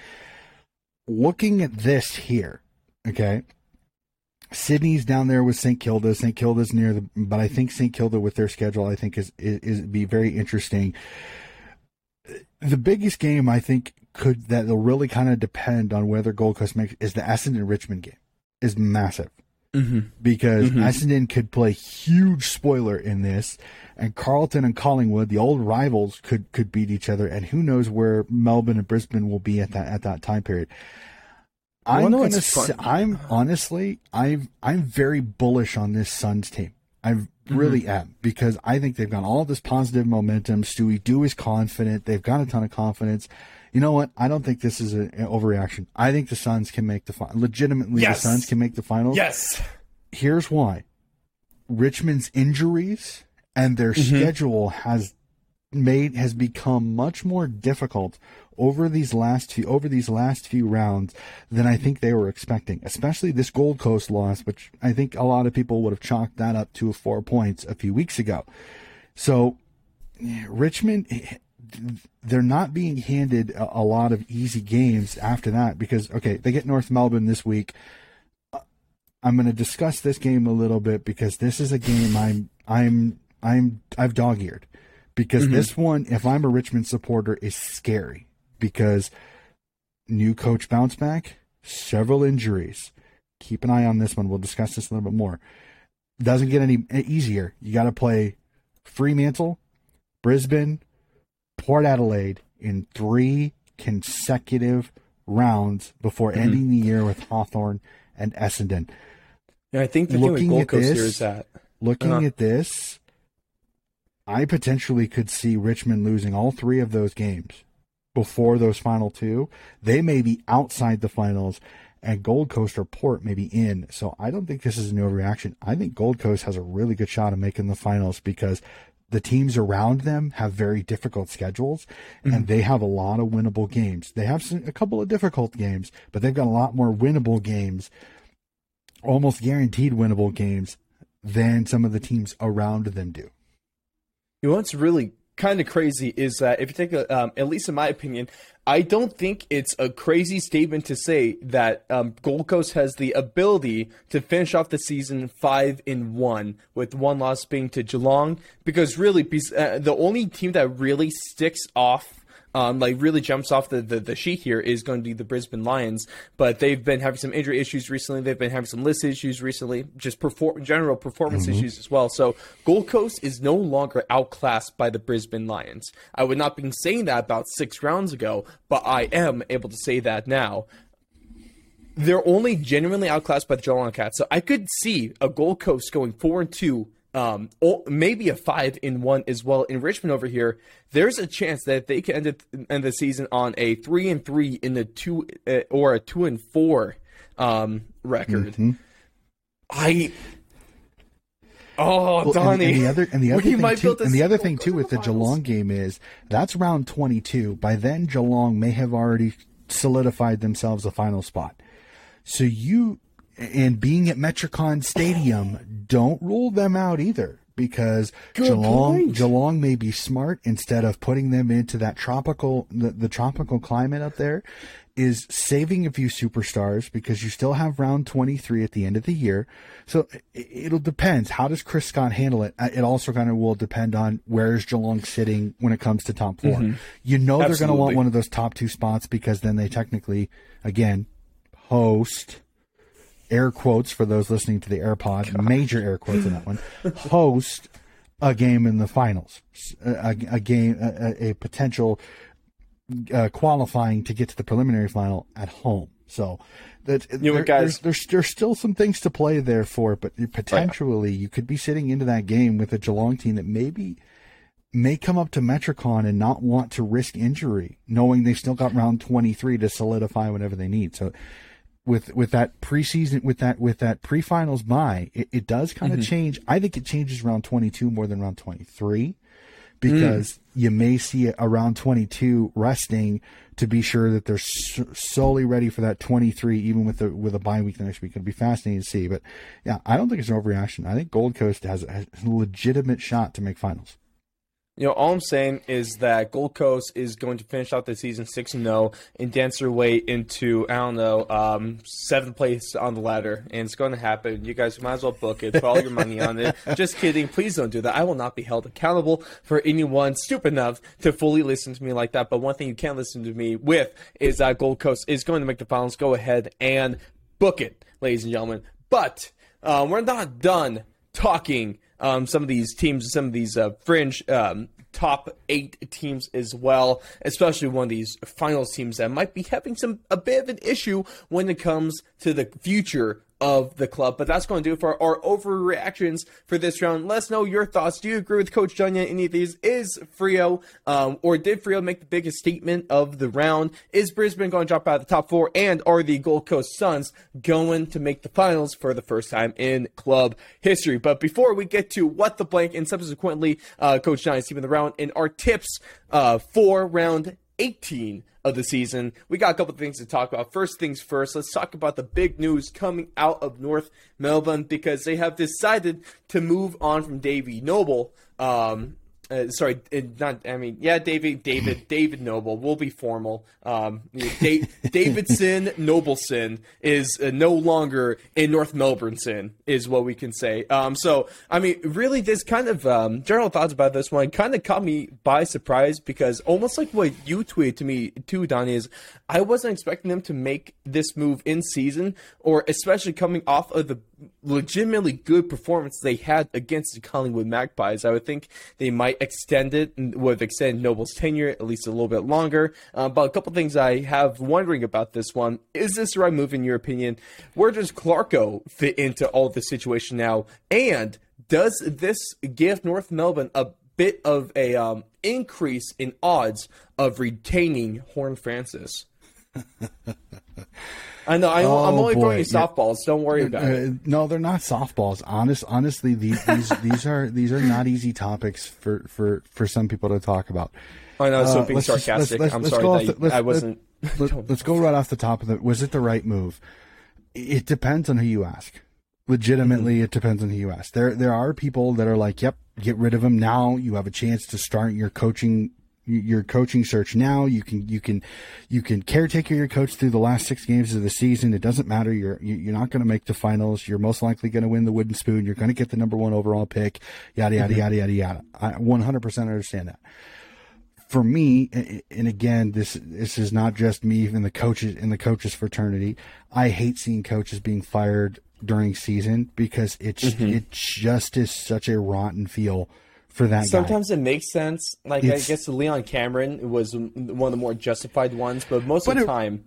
Looking at this here, okay, Sydney's down there with St. Kilda. St. Kilda's near the, but I think St. Kilda with their schedule, I think is is, is be very interesting. The biggest game I think could that will really kind of depend on whether Gold Coast makes is the Essendon Richmond game is massive Mm-hmm. because mm-hmm. Essendon could play huge spoiler in this, and Carlton and Collingwood, the old rivals, could could beat each other, and who knows where Melbourne and Brisbane will be at that at that time period. I'm Well, gonna. it's fun. Say, I'm honestly, I'm I'm very bullish on this Suns team. I really mm-hmm. am because I think they've got all this positive momentum. Stewie Dew is confident. They've got a ton of confidence. You know what? I don't think this is an overreaction. I think the Suns can make the final. Legitimately, Yes. the Suns can make the finals Yes. here's why Richmond's injuries and their mm-hmm. schedule has made has become much more difficult over these last few over these last few rounds than I think they were expecting. Especially this Gold Coast loss, which I think a lot of people would have chalked that up to four points a few weeks ago. So Richmond they're not being handed a, a lot of easy games after that because okay, they get North Melbourne this week. Uh, I'm going to discuss this game a little bit because this is a game I'm I'm I'm I've dog-eared because mm-hmm. this one, if I'm a Richmond supporter, is scary because new coach bounce back, several injuries. Keep an eye on this one. We'll discuss this a little bit more. Doesn't get any eh, easier. You got to play Fremantle, Brisbane, Port Adelaide in three consecutive rounds before ending the year with Hawthorn and Essendon. Yeah, I think the thing with Looking Gold at Coast this- here is that Looking Uh-huh. at this, I potentially could see Richmond losing all three of those games before those final two. They may be outside the finals, and Gold Coast or Port may be in. So I don't think this is an overreaction. I think Gold Coast has a really good shot of making the finals because the teams around them have very difficult schedules and mm-hmm. they have a lot of winnable games. They have some, a couple of difficult games, but they've got a lot more winnable games, almost guaranteed winnable games than some of the teams around them do. You know what's really kind of crazy is that if you take a, um, at least in my opinion, I don't think it's a crazy statement to say that um, Gold Coast has the ability to finish off the season five in one, with one loss being to Geelong. Because really, uh, the only team that really sticks off um, like really jumps off the, the, the, sheet here is going to be the Brisbane Lions. But they've been having some injury issues recently. They've been having some list issues recently, just perform- general performance mm-hmm. issues as well. So Gold Coast is no longer outclassed by the Brisbane Lions. I would not be saying that about six rounds ago, but I am able to say that now they're only genuinely outclassed by the Geelong Cats. So I could see a Gold Coast going four and two um, or maybe a five in one as well. In Richmond over here, there's a chance that they can end, it, end the season on a three and three in the two uh, or a two and four um, record. Mm-hmm. I. Oh, well, Donnie. And, and, the other and the other thing too, and the other thing too with the Geelong game is that's round 22. By then, Geelong may have already solidified themselves a final spot. So you and being at Metricon Stadium, don't rule them out either because Good Geelong point. Geelong may be smart instead of putting them into that tropical the, the tropical climate up there is saving a few superstars because you still have round 23 at the end of the year. So it'll depends How does Chris Scott handle it? It also kind of will depend on where's Geelong sitting when it comes to top 4 mm-hmm. You know Absolutely. they're going to want one of those top two spots because then they technically, again, host air quotes for those listening to the AirPod, God. major air quotes in that one, host a game in the finals, a, a game, a, a potential uh, qualifying to get to the preliminary final at home. So that you know, guys, there's, there's, there's still some things to play there for, but potentially you could be sitting into that game with a Geelong team that maybe may come up to Metricon and not want to risk injury, knowing they've still got round 23 to solidify whatever they need. So with with that preseason with that with that pre-finals bye, it, it does kind of mm-hmm. change. I think it changes around 22 more than around 23 because mm. you may see around 22 resting to be sure that they're solely ready for that 23 even with the with a bye week the next week. It'll be fascinating to see, but yeah, I don't think it's an overreaction. I think Gold Coast has a, has a legitimate shot to make finals. You know, all I'm saying is that Gold Coast is going to finish out the season six and zero oh and dance their way into I don't know um, seventh place on the ladder, and it's going to happen. You guys might as well book it, put all your money on it. Just kidding, please don't do that. I will not be held accountable for anyone stupid enough to fully listen to me like that. But one thing you can listen to me with is that Gold Coast is going to make the finals. Go ahead and book it, ladies and gentlemen. But uh, we're not done talking um, some of these teams, some of these uh, fringe um, top eight teams as well, especially one of these finals teams that might be having some a bit of an issue when it comes to the future of the club. But that's going to do for our overreactions for this round. Let us know your thoughts. Do you agree with Coach John any of these? Is Freo um, or did Freo make the biggest statement of the round? Is Brisbane going to drop out of the top four? And are the Gold Coast Suns going to make the finals for the first time in club history? But before we get to what the blank and subsequently uh, Coach Johnny's team in the round and our tips uh, for round 18 of the season. We got a couple things to talk about. First things first, let's talk about the big news coming out of North Melbourne because they have decided to move on from Davey Noble. Um, uh, sorry, uh, not. I mean, yeah, David, David, David Noble. We'll be formal. Um, da- Davidson Nobleson is uh, no longer in North Melbourneson, is what we can say. Um, so, I mean, really, this kind of um, general thoughts about this one kind of caught me by surprise because almost like what you tweeted to me too, Donnie, is I wasn't expecting them to make this move in season, or especially coming off of the legitimately good performance they had against the Collingwood Magpies. I would think they might extend it, would have extended Noble's tenure at least a little bit longer. Uh, but a couple things I have wondering about this one. Is this the right move in your opinion? Where does Clarko fit into all this situation now? And does this give North Melbourne a bit of a um, increase in odds of retaining Horne-Francis. I know. I, am Oh, only boy. throwing you softballs. Don't worry about it. Uh, no, they're not softballs. Honest, honestly, these these these are these are not easy topics for for for some people to talk about. I know. So Uh, being let's just- let's- sarcastic. let's- I'm let's sorry that you- the- I wasn't. Let, us go right off the top of the. Was it the right move? It depends on who you ask. Legitimately, it depends on who you ask. There, there are people that are like, "Yep, get rid of him now. You have a chance to start your coaching, your coaching search now. You can, you can, you can caretaker your coach through the last six games of the season. It doesn't matter. You're, you- you're not going to make the finals. You're most likely going to win the wooden spoon. You're going to get the number one overall pick. Yada yada mm-hmm. yada yada yada. I 100% understand that for me, and again, this this is not just me Even the coaches in the coaches fraternity. I hate seeing coaches being fired during season because it's mm-hmm. it just is such a rotten feel for that guy. Sometimes it makes sense. Like It's- I guess Leon Cameron was one of the more justified ones, but most But of it- the time,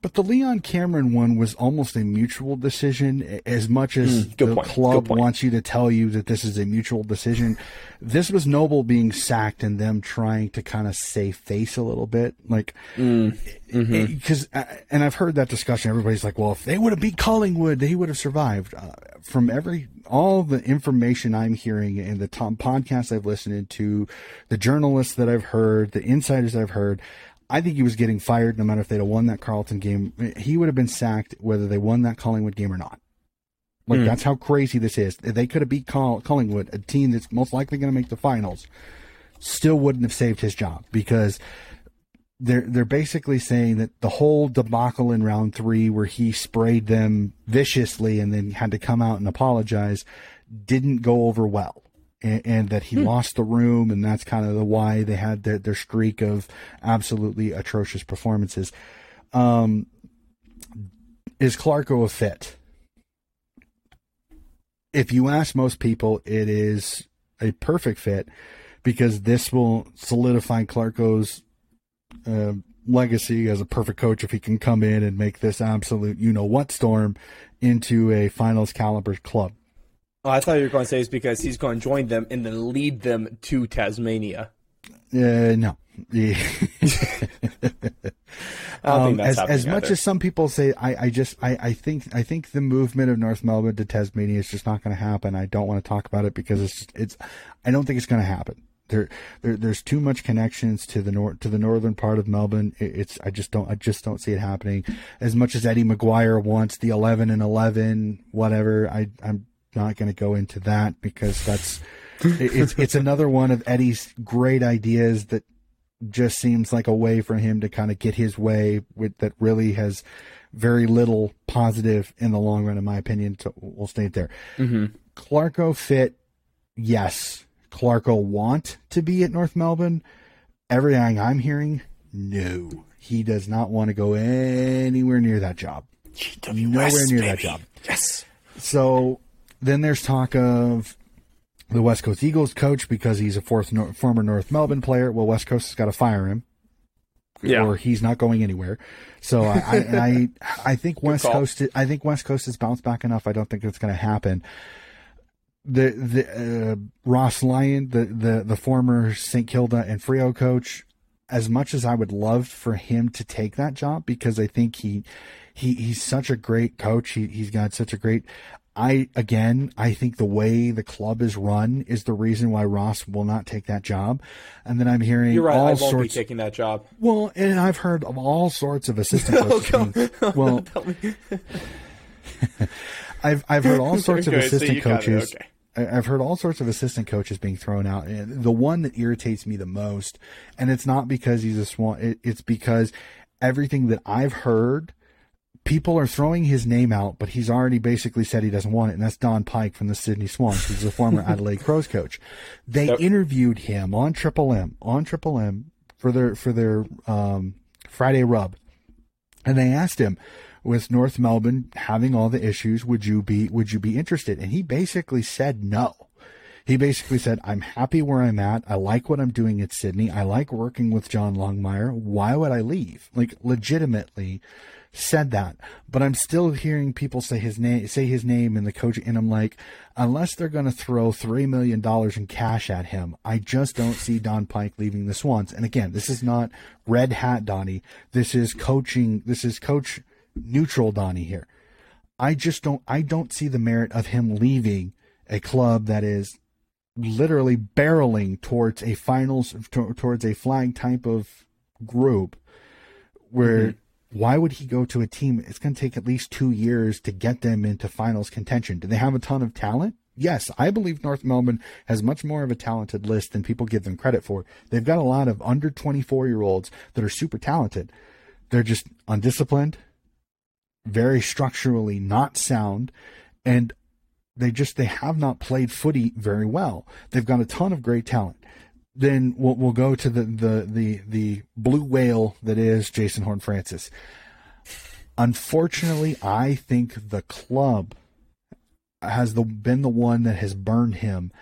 But the Leon Cameron one was almost a mutual decision. As much as Mm, the point, club wants you to tell you that this is a mutual decision, this was Noble being sacked and them trying to kind of save face a little bit, like Mm, mm-hmm. because. and I've heard that discussion. Everybody's like, "Well, if they would have beat Collingwood, he would have survived." Uh, from every all the information I'm hearing and the top podcasts I've listened to, the journalists that I've heard, the insiders I've heard, I think he was getting fired no matter if they'd have won that Carlton game. He would have been sacked whether they won that Collingwood game or not. Like hmm. that's how crazy this is. They could have beat Coll- Collingwood, a team that's most likely going to make the finals, still wouldn't have saved his job because they're they're basically saying that the whole debacle in round three, where he sprayed them viciously and then had to come out and apologize, didn't go over well. And, and that he lost the room, and that's kind of the why they had their, their streak of absolutely atrocious performances. Um, is Clarko a fit? If you ask most people, it is a perfect fit because this will solidify Clarko's uh, legacy as a perfect coach if he can come in and make this absolute you know what storm into a finals caliber club. Oh, I thought you were going to say it's because he's going to join them and then lead them to Tasmania. Uh, no. Don't Um, as as much either. as some people say, I, I just I, I think I think the movement of North Melbourne to Tasmania is just not going to happen. I don't want to talk about it because it's it's I don't think it's going to happen. There, there there's too much connections to the north to the northern part of Melbourne. It, it's I just don't I just don't see it happening. As much as Eddie McGuire wants the 11 and 11, whatever. I I'm not going to go into that because that's it's it's another one of Eddie's great ideas that just seems like a way for him to kind of get his way with that really has very little positive in the long run, in my opinion. So we'll stay there. Mm-hmm. Clarko fit, yes. Clarko want to be at North Melbourne. Everything I'm hearing, no. He does not want to go anywhere near that job. Nowhere near that job. Yes. So then there's talk of the West Coast Eagles coach because he's a fourth former North Melbourne player. Well, West Coast has got to fire him, Yeah. or he's not going anywhere. So I, I, I, I think West. Coast. I think West Coast has bounced back enough. I don't think it's going to happen. The the uh, Ross Lyon, the the the former St Kilda and Freo coach, as much as I would love for him to take that job because I think he he he's such a great coach. He he's got such a great I again, I think the way the club is run is the reason why Ross will not take that job. And then I'm hearing You're right. all I won't be sorts taking that job. well, and I've heard of all sorts of assistant oh, coaches. being- well, I've I've heard all sorts of so assistant it, coaches. okay. I've heard all sorts of assistant coaches being thrown out. And the one that irritates me the most, and it's not because he's a swan. It, it's because everything that I've heard, people are throwing his name out, but he's already basically said he doesn't want it. And that's Don Pyke from the Sydney Swans, who's the former Adelaide Crows coach. They Yep. interviewed him on Triple M on Triple M for their for their um, Friday rub, and they asked him, with North Melbourne having all the issues, would you be would you be interested? And he basically said no. He basically said, I'm happy where I'm at. I like what I'm doing at Sydney. I like working with John Longmire. Why would I leave? Like legitimately said that. But I'm still hearing people say his name say his name in the coach and I'm like, unless they're gonna throw three million dollars in cash at him, I just don't see Don Pyke leaving the Swans. And again, this is not red hat Donnie. This is coaching this is coach neutral Donnie here. I just don't I don't see the merit of him leaving a club that is literally barreling towards a finals to, towards a flag type of group where mm-hmm. Why would he go to a team? It's going to take at least 2 years to get them into finals contention. Do they have a ton of talent? Yes i believe north melbourne has much more of a talented list than people give them credit for. They've got a lot of under 24 year olds that are super talented. They're just undisciplined very structurally not sound and they just they have not played footy very well. They've got a ton of great talent. Then we'll, we'll go to the, the the the blue whale that is Jason Horne-Francis. Unfortunately, I think the club has the been the one that has burned him.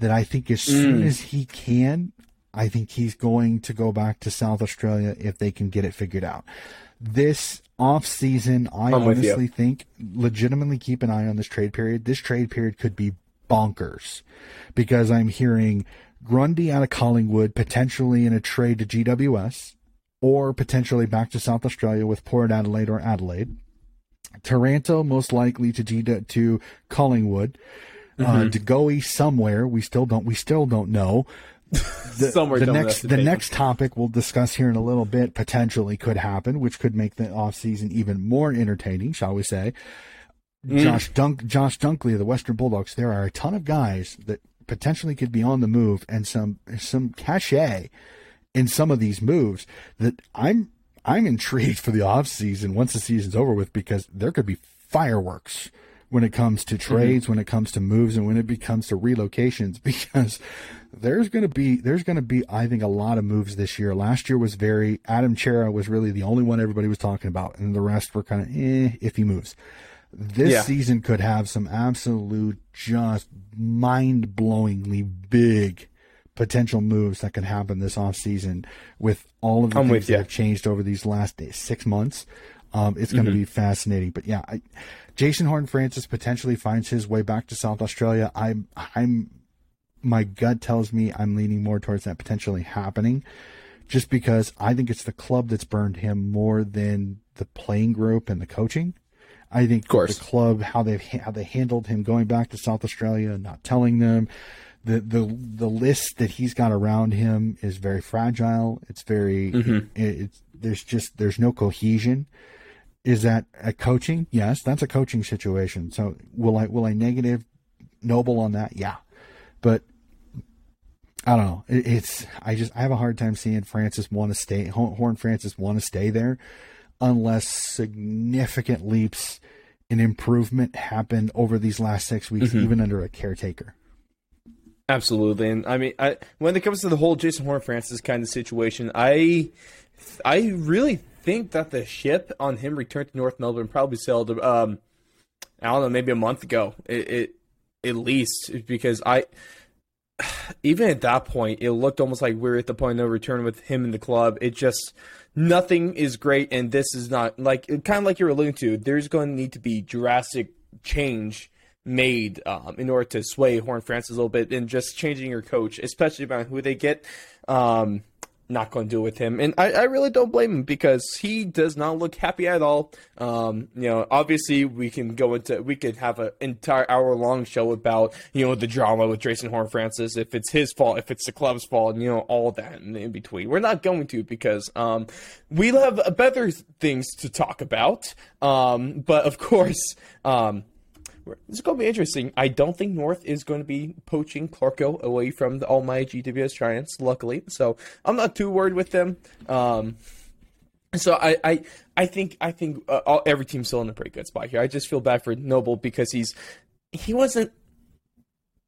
That I think as soon mm. as he can, I think he's going to go back to South Australia if they can get it figured out. This off season, I I'm honestly think legitimately keep an eye on this trade period. This trade period could be bonkers because I'm hearing Grundy out of Collingwood potentially in a trade to GWS or potentially back to South Australia with Port Adelaide or Adelaide. Taranto most likely to G to Collingwood. Uh, mm-hmm. Uh, to go somewhere. We still don't. We still don't know. the, Somewhere the next the next topic we'll discuss here in a little bit potentially could happen, which could make the off season even more entertaining, shall we say? Mm. Josh Dunk Josh Dunkley of the Western Bulldogs. There are a ton of guys that potentially could be on the move and some some cachet in some of these moves that I'm I'm intrigued for the off season once the season's over with because there could be fireworks when it comes to mm-hmm. trades, mm-hmm. when it comes to moves, and when it comes to relocations, because there's going to be there's going to be I think a lot of moves this year. Last year was very Adam Cerra was really the only one everybody was talking about, and the rest were kind of eh if he moves. This yeah. season could have some absolute just mind blowingly big potential moves that could happen this offseason with all of the I'm things that have changed over these last six months. Um, it's going to mm-hmm. be fascinating. But yeah, I, Jason Horne-Francis potentially finds his way back to South Australia. I'm I'm my gut tells me I'm leaning more towards that potentially happening, just because I think it's the club that's burned him more than the playing group and the coaching. I think of course. the club how they've how they handled him going back to South Australia, not telling them. The, the the list that he's got around him is very fragile. It's very mm-hmm. it, it's there's just there's no cohesion. Is that a coaching? Yes, that's a coaching situation. So will I will I negative Noble on that? Yeah, but I don't know. It, it's I just I have a hard time seeing Francis want to stay. Horne-Francis want to stay there unless significant leaps in improvement happen over these last six weeks, mm-hmm. even under a caretaker. Absolutely, and I mean, I, when it comes to the whole Jason Horne-Francis kind of situation, I I really think that the ship on him return to North Melbourne probably sailed. Um, I don't know, maybe a month ago. It, it at least because I even at that point it looked almost like we are at the point of no return with him in the club. It just nothing is great, and this is not like kind of like you're alluding to. There's going to need to be drastic change made um, in order to sway Horne-Francis a little bit, and just changing your coach, especially about who they get. Um, not going to do with him. And I, I, really don't blame him because he does not look happy at all. Um, you know, obviously we can go into, we could have an entire hour long show about, you know, the drama with Jason Horne-Francis, if it's his fault, if it's the club's fault, and, you know, all that in, in between. We're not going to because, um, we have better things to talk about. Um, but of course, um, this is going to be interesting. I don't think North is going to be poaching Clarko away from the almighty GWS Giants, luckily. So I'm not too worried with them. Um, so I, I, I think I think uh, all, every team's still in a pretty good spot here. I just feel bad for Noble because he's he wasn't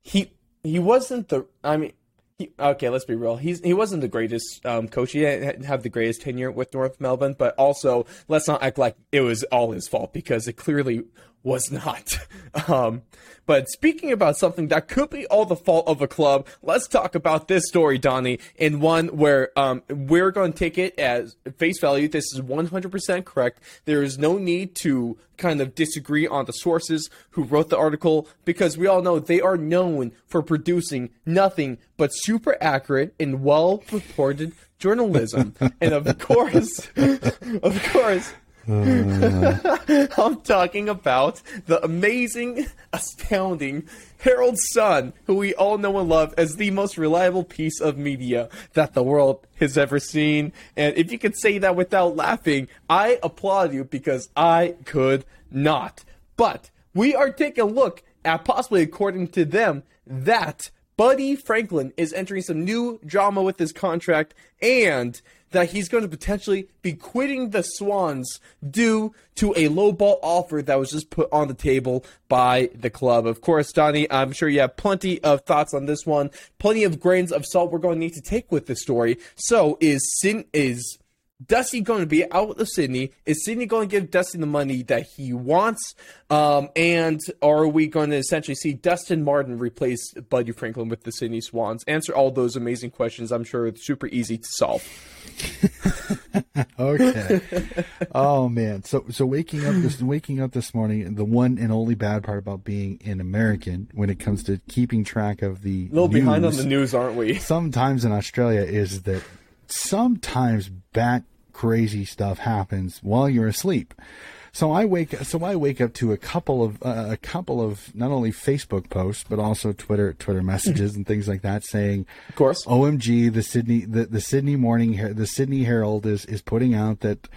he he wasn't the I mean he, okay, let's be real. He's he wasn't the greatest um, coach. He didn't have the greatest tenure with North Melbourne, but also let's not act like it was all his fault because it clearly was not. Um, but speaking about something that could be all the fault of a club, let's talk about this story, Donnie, in one where um, we're going to take it as face value. This is 100% correct. There is no need to kind of disagree on the sources who wrote the article because we all know they are known for producing nothing but super accurate and well reported journalism. and of course, of course, Mm. I'm talking about the amazing, astounding Herald Sun, who we all know and love as the most reliable piece of media that the world has ever seen. And if you could say that without laughing, I applaud you because I could not. But we are taking a look at possibly, according to them, that Buddy Franklin is entering some new drama with his contract and that he's going to potentially be quitting the Swans due to a lowball offer that was just put on the table by the club. Of course, Donnie, I'm sure you have plenty of thoughts on this one, plenty of grains of salt we're going to need to take with the story. So, is Sin is Dusty going to be out with Sydney? Is Sydney going to give Dusty the money that he wants? Um, and are we going to essentially see Dustin Martin replace Buddy Franklin with the Sydney Swans? Answer all those amazing questions. I'm sure it's super easy to solve. okay. oh man. So so waking up this waking up this morning, the one and only bad part about being an American when it comes to keeping track of the A little news, behind on the news, aren't we? sometimes in Australia is that sometimes bat crazy stuff happens while you're asleep. So I wake so I wake up to a couple of uh, a couple of not only Facebook posts but also Twitter Twitter messages and things like that saying Of course. OMG the Sydney the, the Sydney morning the Sydney Herald is is putting out that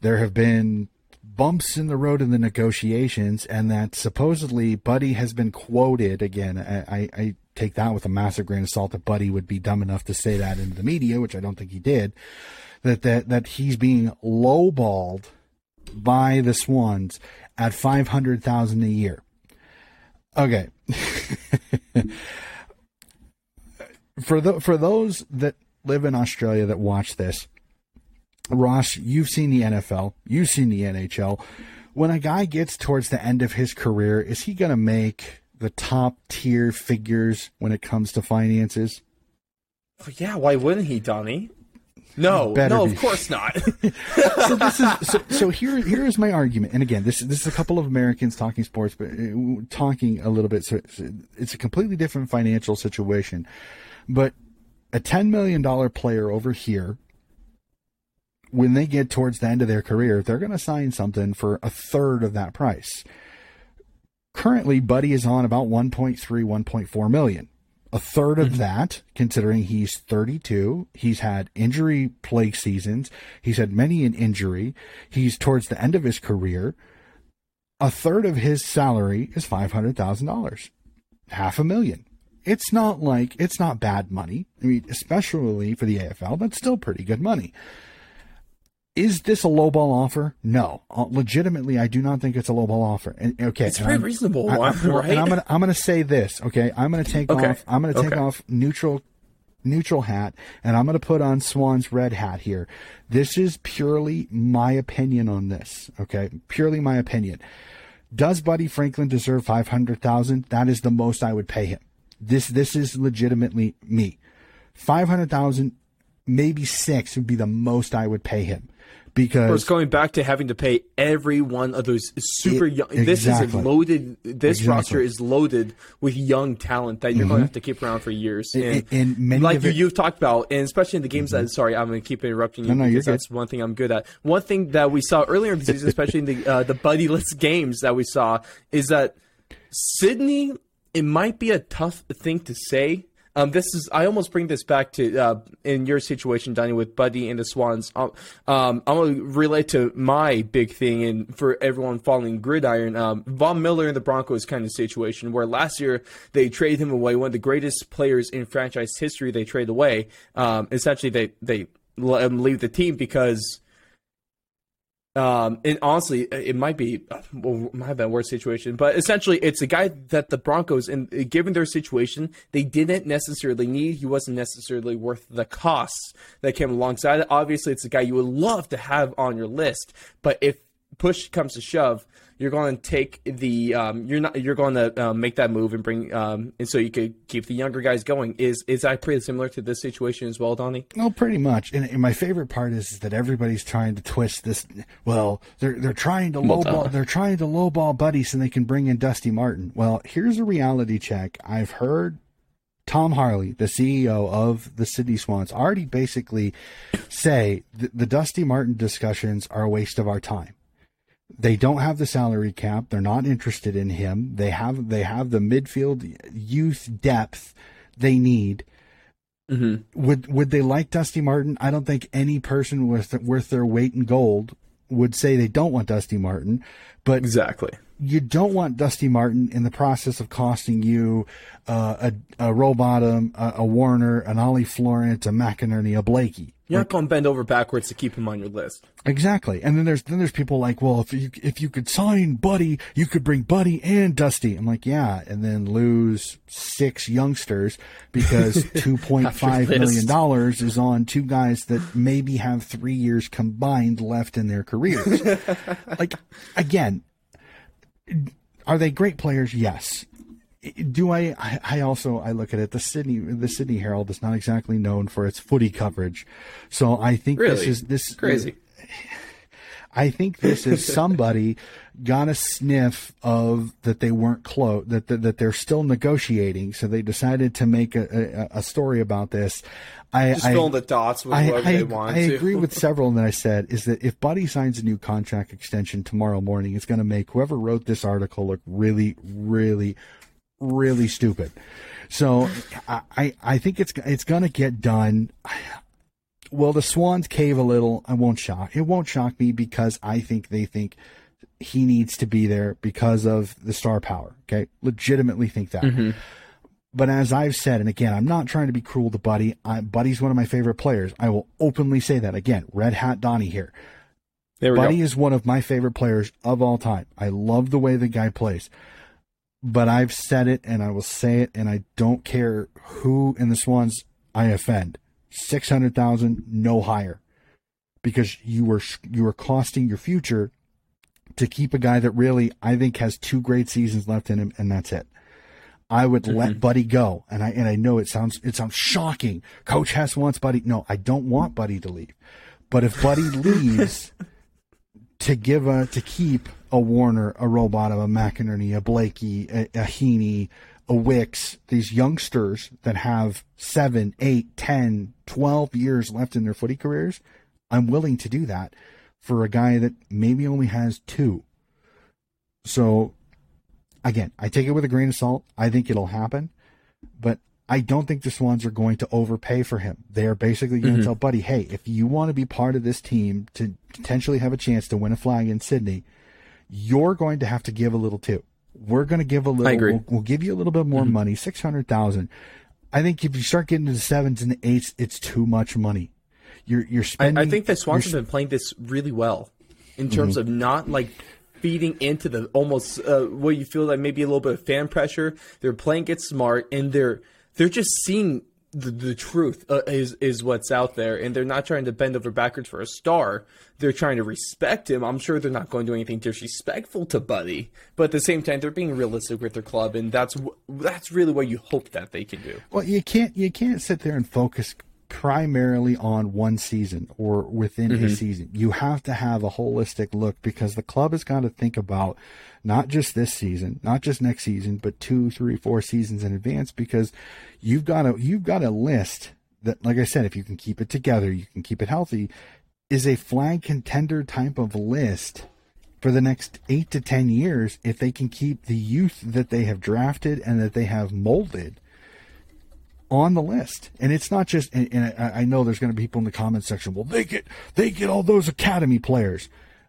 there have been bumps in the road in the negotiations and that supposedly Buddy has been quoted again I, I, I take that with a massive grain of salt that Buddy would be dumb enough to say that into the media which I don't think he did that that that he's being lowballed by the Swans at 500,000 a year. Okay. for the for those that live in Australia that watch this, Ross, you've seen the NFL, you've seen the NHL. When a guy gets towards the end of his career, is he going to make the top tier figures when it comes to finances? Oh, yeah, why wouldn't he, Donnie? No, no, be. of course not. so this is so, so here here is my argument and again this this is a couple of Americans talking sports but uh, talking a little bit so so it's a completely different financial situation but a 10 million dollar player over here when they get towards the end of their career they're going to sign something for a third of that price currently buddy is on about 1.3 1.4 million a third of mm-hmm. that, considering he's 32. He's had injury plague seasons. He's had many an injury. He's towards the end of his career. A third of his salary is $500,000, half a million. It's not like, it's not bad money. I mean, especially for the AFL, that's still pretty good money. Is this a lowball offer? No. Uh, legitimately, I do not think it's a lowball offer. And okay, It's very I'm- reasonable I- I- right? And I'm gonna I'm gonna say this. Okay, I'm gonna take Okay. off. I'm gonna take Okay. off neutral neutral hat and I'm going to put on Swan's red hat here. This is purely my opinion on this, okay? Purely my opinion. Does Buddy Franklin deserve 500,000? That is the most I would pay him. This this is legitimately me. 500,000 maybe 6 would be the most I would pay him Or it's because going back to having to pay every one of those super It- young. This is loaded. This Exactly. roster is loaded with young talent that you're going to have to keep around for years. And- And, like you, it- you've talked about, and especially in the games that. Sorry, I'm going to keep interrupting you No, no, because good. that's one thing I'm good at. One thing that we saw earlier in the season, especially in the uh, the buddyless games that we saw, is that Sydney. It might be a tough thing to say. Um, this is I almost bring this back to uh, in your situation, Donnie, with Buddy and the Swans. Um, um, I'm gonna relate to my big thing, and for everyone following Gridiron, um, Von Miller and the Broncos kind of situation where last year they traded him away, one of the greatest players in franchise history. They trade away. Um, essentially, they they let him leave the team because um, and honestly, it might be well, might have been a worse situation, but essentially, it's a guy that the Broncos, and given their situation, they didn't necessarily need. He wasn't necessarily worth the costs that came alongside it. Obviously, it's a guy you would love to have on your list, but if push comes to shove, you're going to take the um, you're not you're going to uh, make that move and bring um, and so you could keep the younger guys going. Is is that pretty similar to this situation as well, Donnie? Well, pretty much. And, and my favorite part is, is that everybody's trying to twist this. Well, they're they're trying to Well, lowball. duh. They're trying to lowball Buddy so they can bring in Dusty Martin. Well, here's a reality check. I've heard Tom Harley, the CEO of the Sydney Swans, already basically say the, the Dusty Martin discussions are a waste of our time. They don't have the salary cap. They're not interested in him. They have they have the midfield youth depth they need. Would would they like Dusty Martin? I don't think any person worth worth their weight in gold would say they don't want Dusty Martin. But Exactly. you don't want Dusty Martin in the process of costing you uh, a a Rowbottom, a, a Warner, an Ollie Florent, a McInerney, a Blakey. You're not going to bend over backwards to keep him on your list. Exactly. And then there's then there's people like, well, if you if you could sign Buddy, you could bring Buddy and Dusty. I'm like, yeah, and then lose six youngsters because two point five After this. million dollars is on two guys that maybe have three years combined left in their careers. like again, are they great players? Yes. Do I, I? I also I look at it. The Sydney the Sydney Herald is not exactly known for its footy coverage, so I think this is this Crazy. I think this is somebody got a sniff of that they weren't close, that, that that they're still negotiating, so they decided to make a, a, a story about this. I, Just I, fill the dots with I, I, they want I agree with several that I said is that if Buddy signs a new contract extension tomorrow morning, it's going to make whoever wrote this article look really, really, really stupid. So I, I, think it's it's going to get done. Will the Swans cave a little? I won't shock. It won't shock me because I think they think he needs to be there because of the star power. Okay, legitimately think that. Mm-hmm. But as I've said, and again, I'm not trying to be cruel to Buddy. I, Buddy's one of my favorite players. I will openly say that. Again, Red Hat Donnie here. there we Buddy go. is one of my favorite players of all time. I love the way the guy plays. But I've said it and I will say it, and I don't care who in the Swans I offend. Six hundred thousand, no higher, because you were you were costing your future to keep a guy that really I think has two great seasons left in him, and that's it. I would mm-hmm. let Buddy go, and I and I know it sounds it sounds shocking. Coach Hess wants Buddy. No, I don't want Buddy to leave. But if Buddy leaves, to give a to keep a Warner, a Rowbottom, a McInerney, a Blakey, a, a Heaney, a Wicks, these youngsters that have seven, eight, ten, twelve years left in their footy careers, I'm willing to do that for a guy that maybe only has two. So again, I take it with a grain of salt. I think it'll happen, but I don't think the Swans are going to overpay for him. They are basically going to mm-hmm. tell Buddy, hey, if you want to be part of this team to potentially have a chance to win a flag in Sydney, you're going to have to give a little too. We're going to give a little. I agree. We'll, we'll give you a little bit more money, six hundred thousand. I think if you start getting to the sevens and the eights, it's too much money. You're you're I, spending. I think the Swans you're have been playing this really well in terms of not like feeding into the almost uh, what you feel like maybe a little bit of fan pressure. They're playing it smart and they're they're just seeing the, the truth uh, is is what's out there, and they're not trying to bend over backwards for a star. They're trying to respect him. I'm sure they're not going to do anything disrespectful to Buddy, but at the same time, they're being realistic with their club, and that's that's really what you hope that they can do. Well, you can't you can't sit there and focus primarily on one season or within a mm-hmm. season. You have to have a holistic look because the club has got to think about not just this season, not just next season, but two, three, four seasons in advance because you've got a you've got a list that like I said, if you can keep it together, you can keep it healthy, is a flag contender type of list for the next eight to ten years if they can keep the youth that they have drafted and that they have molded on the list. And it's not just, and, and I, I know there's going to be people in the comments section. Well, they get they get all those academy players.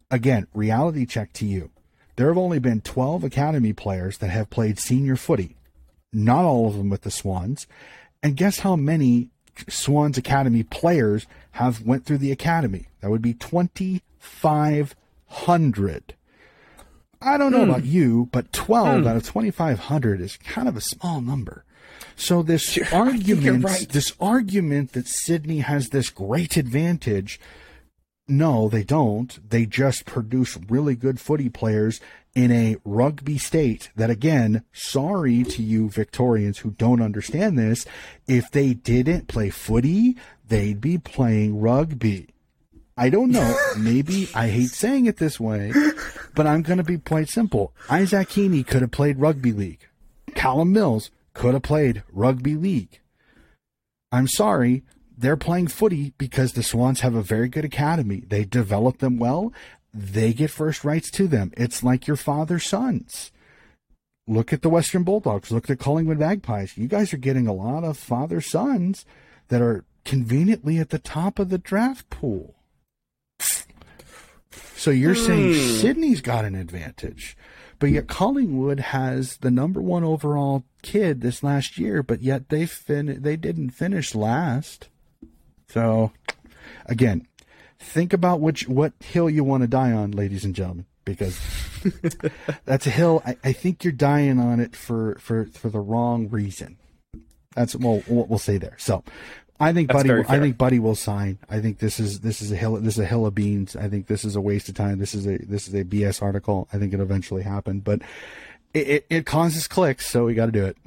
Again, reality check to you. There have only been 12 academy players that have played senior footy. Not all of them with the Swans. And guess how many Swans Academy players have went through the academy? That would be 2,500. I don't know hmm. about you, but 12 hmm. out of 2,500 is kind of a small number. So this argument, right. this argument that Sydney has this great advantage, no, they don't. They just produce really good footy players in a rugby state that again, sorry to you Victorians who don't understand this, if they didn't play footy, they'd be playing rugby. I don't know. Maybe I hate saying it this way, but I'm going to be quite simple. Isaac Heaney could have played rugby league. Callum Mills could have played rugby league. I'm sorry, they're playing footy because the Swans have a very good academy. They develop them well. They get first rights to them. It's like your father's sons. Look at the Western Bulldogs. Look at the Collingwood Magpies. You guys are getting a lot of father sons that are conveniently at the top of the draft pool. So you're saying hmm. Sydney's got an advantage, but yet Collingwood has the number one overall kid this last year, but yet they fin- they didn't finish last. So again, think about which what hill you want to die on, ladies and gentlemen, because that's a hill. I, I think you're dying on it for for for the wrong reason. That's what we'll we'll say there. So, I think That's Buddy. I think Buddy will sign. I think this is this is a hill. This is a hill of beans. I think this is a waste of time. This is a this is a BS article. I think it eventually happened, but it it, it causes clicks, so we got to do it.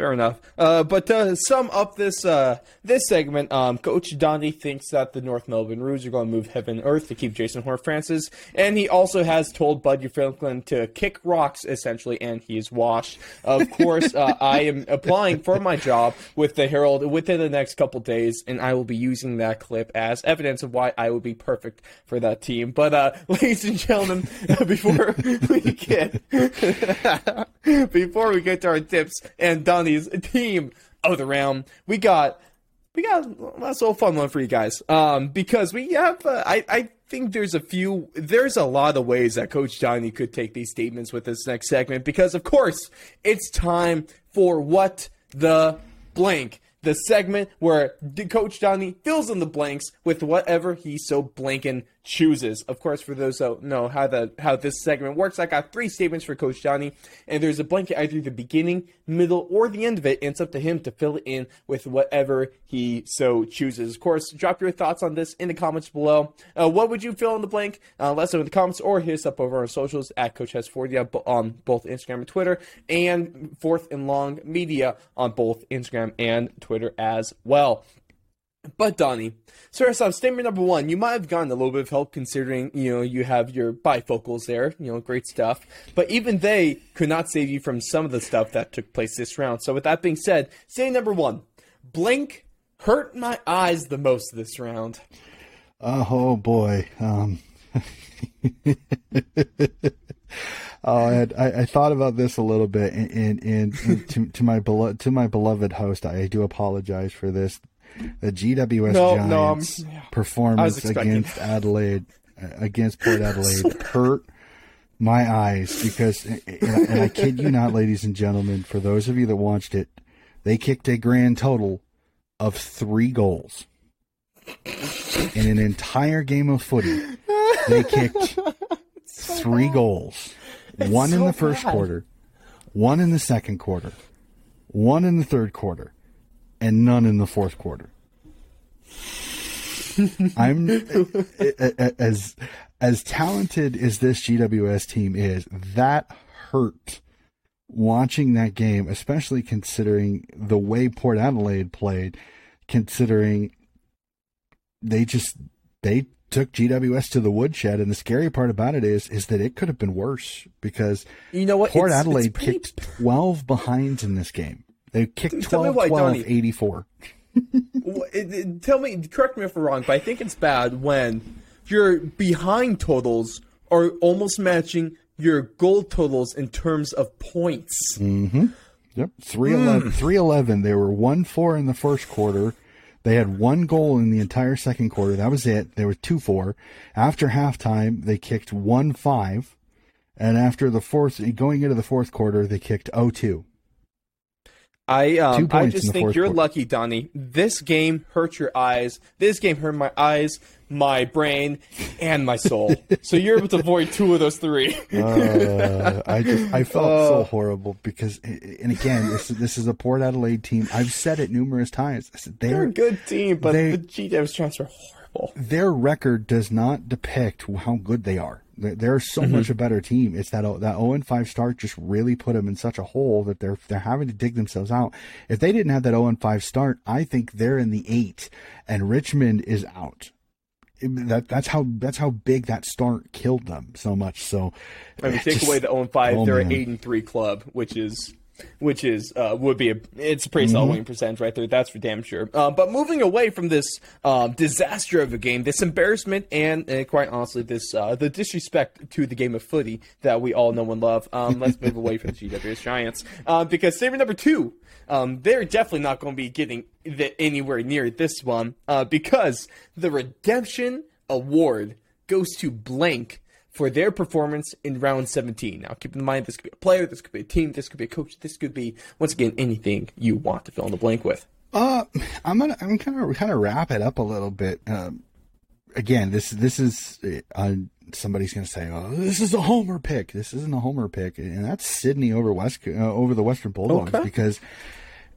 Fair enough. Uh, but to sum up this uh, this segment, um, Coach Donny thinks that the North Melbourne Roos are going to move heaven and earth to keep Jason Horne-Francis, and he also has told Buddy Franklin to kick rocks essentially, and he is washed. Of course, uh, I am applying for my job with the Herald within the next couple days, and I will be using that clip as evidence of why I would be perfect for that team. But uh, ladies and gentlemen, before we get before we get to our tips and Team of the round, we got we got a nice little fun one for you guys. Um, because we have, uh, I I think there's a few, there's a lot of ways that Coach Donnie could take these statements with this next segment. Because of course, it's time for what the blank. The segment where Coach Donnie fills in the blanks with whatever he so blanking chooses. Of course, for those that know how the how this segment works, I got three statements for Coach Donnie, and there's a blanket either the beginning, middle, or the end of it. And it's up to him to fill it in with whatever he so chooses. Of course, drop your thoughts on this in the comments below. Uh, what would you fill in the blank? Uh, let us know in the comments or hit us up over on socials at Coach Has 40 on, bo- on both Instagram and Twitter, and Fourth and Long Media on both Instagram and Twitter as well. But Donnie, so statement number one, you might have gotten a little bit of help considering, you know, you have your bifocals there, you know, great stuff. But even they could not save you from some of the stuff that took place this round. So with that being said, statement number one, Blink hurt my eyes the most this round. Oh boy. Um, oh, I, had, I, I thought about this a little bit, and, and, and to, to my belo- to my beloved host, I do apologize for this. The GWS No, Giants no, yeah. Performance against Adelaide, uh, against Port Adelaide, hurt my eyes because, and I, and I kid you not, ladies and gentlemen, for those of you that watched it, they kicked a grand total of three goals in an entire game of footy. They kicked three goals. one in the first bad. quarter, one in the second quarter, one in the third quarter, and none in the fourth quarter. I'm as as talented as this GWS team is, that hurt watching that game, especially considering the way Port Adelaide played, considering they just they took GWS to the woodshed and the scary part about it is is that it could have been worse because You know what? Port It's- it's Adelaide kicked 12 behinds in this game. They kicked Tell me 12 why, 12 Donnie. 84. Wh- it- it- Tell me, correct me if I'm wrong, but I think it's bad when your behind totals are almost matching your goal totals in terms of points. Mm-hmm. Yep. 311. Hmm. 311. They were 1 4 in the first quarter. They had one goal in the entire second quarter. That was it. They were 2 4. After halftime, they kicked 1 5. And after the fourth, going into the fourth quarter, they kicked 0 2. I um, I just think you're quarter. lucky, Donnie. This game hurt your eyes. This game hurt my eyes, my brain, and my soul. so you're able to avoid two of those three. Uh, I just I felt so horrible because, and again, this this is a Port Adelaide team. I've said it numerous times. I said They're they're a good team, but they- the GW's transfer horrible. their record does not depict how good they are. They're, they're so Mm-hmm. much a better team. It's that that 0 and 5 start just really put them in such a hole that they're they're having to dig themselves out. If they didn't have that 0 and 5 start, I think they're in the eight, and Richmond is out. That that's how that's how big that start killed them so much. So, I mean, take just- away the 0 and 5, oh, they're an 8 and 3 club, which is which is uh, would be a it's a pretty Mm-hmm. solid winning percentage right there. That's for damn sure. Uh, but moving away from this um, disaster of a game, this embarrassment, and, and quite honestly, this uh, the disrespect to the game of footy that we all know and love. Um, let's move away from the GWS Giants uh, because favorite number two. Um, they're definitely not going to be getting the, anywhere near this one uh, because the redemption award goes to blank for their performance in round 17. Now, keep in mind, this could be a player, this could be a team, this could be a coach, this could be, once again, anything you want to fill in the blank with. Uh, I'm gonna I'm kind of kind of wrap it up a little bit. Um, again, this this is uh, somebody's gonna say, "Oh, this is a homer pick." This isn't a homer pick, and that's Sydney over West uh, over the Western Bulldogs Okay. because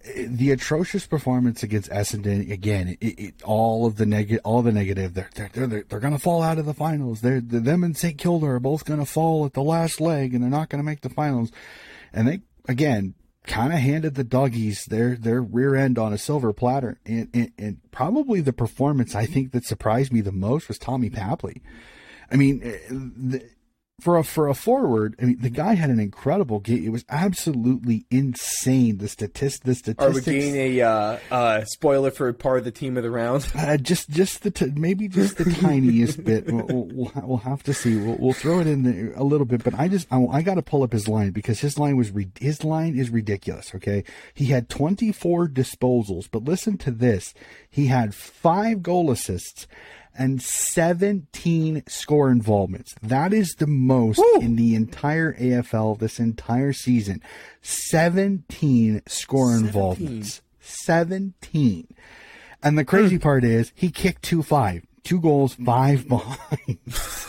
the atrocious performance against Essendon again. It, it, all of the negative, all the negative. They're they're they're, they're, they're gonna fall out of the finals. They're, they're them and St Kilda are both gonna fall at the last leg, and they're not gonna make the finals. And they again kind of handed the doggies their their rear end on a silver platter and, and and probably the performance I think that surprised me the most was Tommy Papley. I mean eh, the, for a for a forward, I mean the guy had an incredible game. It was absolutely insane. The statist the statistics. Are we getting a uh, uh, spoiler for part of the team of the round? uh, just, just the t- maybe just the tiniest bit. We'll, we'll, we'll have to see. We'll, we'll throw it in there a little bit, but I just, I, I got to pull up his line because his line was, re- his line is ridiculous. Okay, he had 24 disposals, but listen to this: he had five goal assists and 17 score involvements. That is the most in the entire AFL this entire season. 17 score involvements. 17. And the crazy hmm. part is he kicked two five, two goals, five behinds.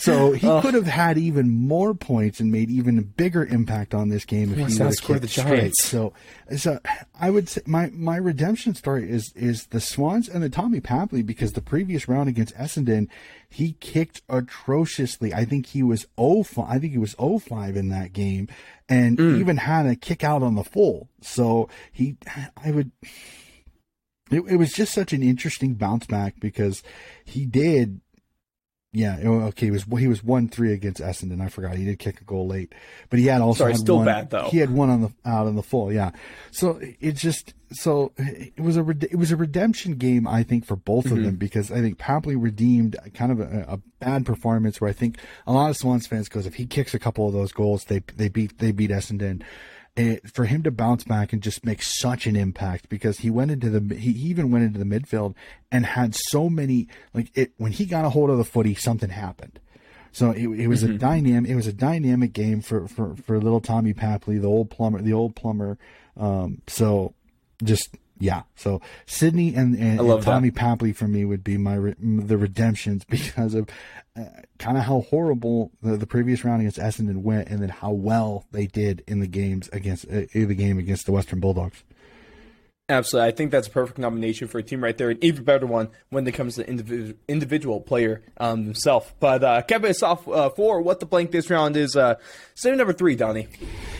So he could have had even more points and made even a bigger impact on this game if he would have outscored the. Giants. So, so I would say my my redemption story is is the Swans and the Tommy Papley because the previous round against Essendon, he kicked atrociously. I think he was 05, I think he was 05 in that game, and Mm. even had a kick out on the full. So he, I would. It, it was just such an interesting bounce back because he did. Yeah, oh, okay. He was he was one three against Essendon. I forgot he did kick a goal late, but he had also Sorry, had still one, bad, though. He had one on the out on the full. Yeah, so it just so it was a it was a redemption game I think for both Mm-hmm. of them because I think Papley redeemed kind of a, a bad performance where I think a lot of Swans fans goes if he kicks a couple of those goals they they beat they beat Essendon it, for him to bounce back and just make such an impact because he went into the he even went into the midfield and had so many like it when he got a hold of the footy something happened. So it, it was a dynamic it was a dynamic game for for for little Tommy Papley the old plumber the old plumber. Um so just yeah so Sydney and, and, I love and that. Tommy Papley for me would be my re- the redemptions because of uh, kind of how horrible the, the previous round against Essendon went, and then how well they did in the games against uh, in the game against the Western Bulldogs. Absolutely. I think that's a perfect nomination for a team right there. An even better one when it comes to individual individual player um, himself. But uh, capping us off uh, for what the blank this round is uh, same number three, Donnie.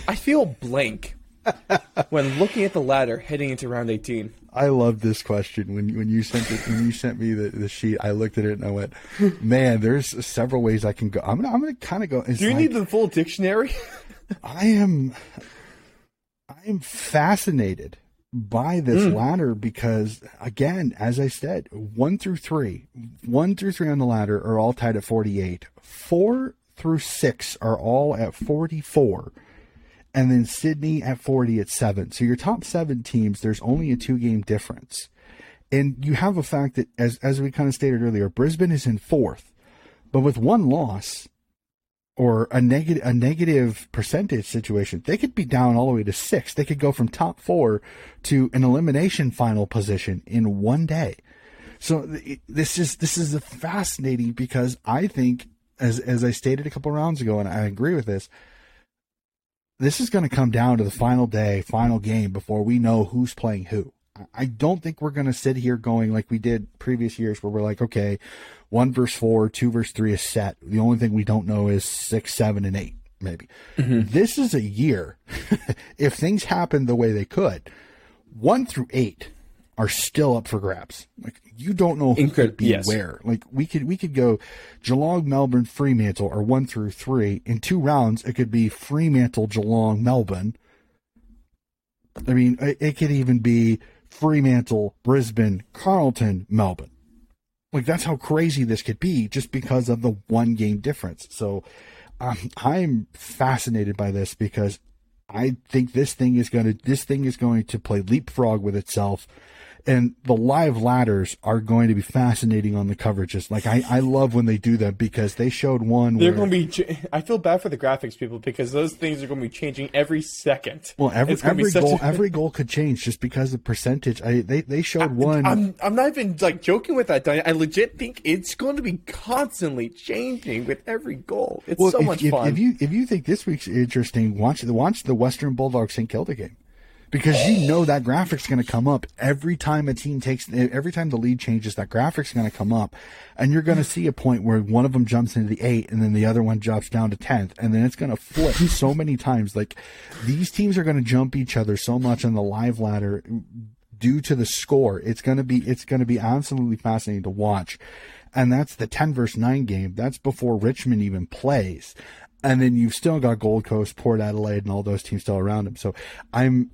I feel blank when looking at the ladder heading into round 18. I love this question when when you sent it when you sent me the, the sheet. I looked at it and I went, "Man, there's several ways I can go. I'm gonna I'm gonna kind of go." it's Do you like- need the full dictionary? I am I am fascinated by this mm. ladder because again, as I said, one through three, one through three on the ladder are all tied at 48. Four through six are all at 44. And then Sydney at 40 at seven. So your top seven teams, there's only a two game difference. And you have a fact that, as, as we kind of stated earlier, Brisbane is in fourth, but with one loss, or a negative a negative percentage situation, they could be down all the way to six. They could go from top four to an elimination final position in one day. So th- this is this is fascinating because I think, as as I stated a couple rounds ago, and I agree with this. This is going to come down to the final day, final game before we know who's playing who. I don't think we're going to sit here going like we did previous years where we're like, okay, one verse four, two verse three is set. The only thing we don't know is six, seven, and eight, maybe. Mm-hmm. This is a year, if things happen the way they could, one through eight are still up for grabs. Like you don't know who Incred- could be yes. where. Like we could we could go Geelong, Melbourne, Fremantle, or one through three in two rounds. It could be Fremantle, Geelong, Melbourne. I mean, it, it could even be Fremantle, Brisbane, Carlton, Melbourne. Like that's how crazy this could be just because of the one game difference. So um, I'm fascinated by this because I think this thing is going to this thing is going to play leapfrog with itself and the live ladders are going to be fascinating on the coverages. Like I, I love when they do that because they showed one. They're going to be. I feel bad for the graphics people because those things are going to be changing every second. Well, every every goal a, every goal could change just because of percentage. I they they showed I, one. I'm I'm not even like joking with that. I legit think it's going to be constantly changing with every goal. It's well, so if, much if, fun. If you if you think this week's interesting, watch the watch the Western Bulldogs St Kilda game because you know that graphic's going to come up every time a team takes every time the lead changes that graphic's going to come up. And you're going to see a point where one of them jumps into the 8 and then the other one drops down to 10th and then it's going to flip so many times. Like these teams are going to jump each other so much on the live ladder due to the score. It's going to be it's going to be absolutely fascinating to watch. And that's the 10 versus 9 game. That's before Richmond even plays. And then you've still got Gold Coast, Port Adelaide, and all those teams still around them. So I'm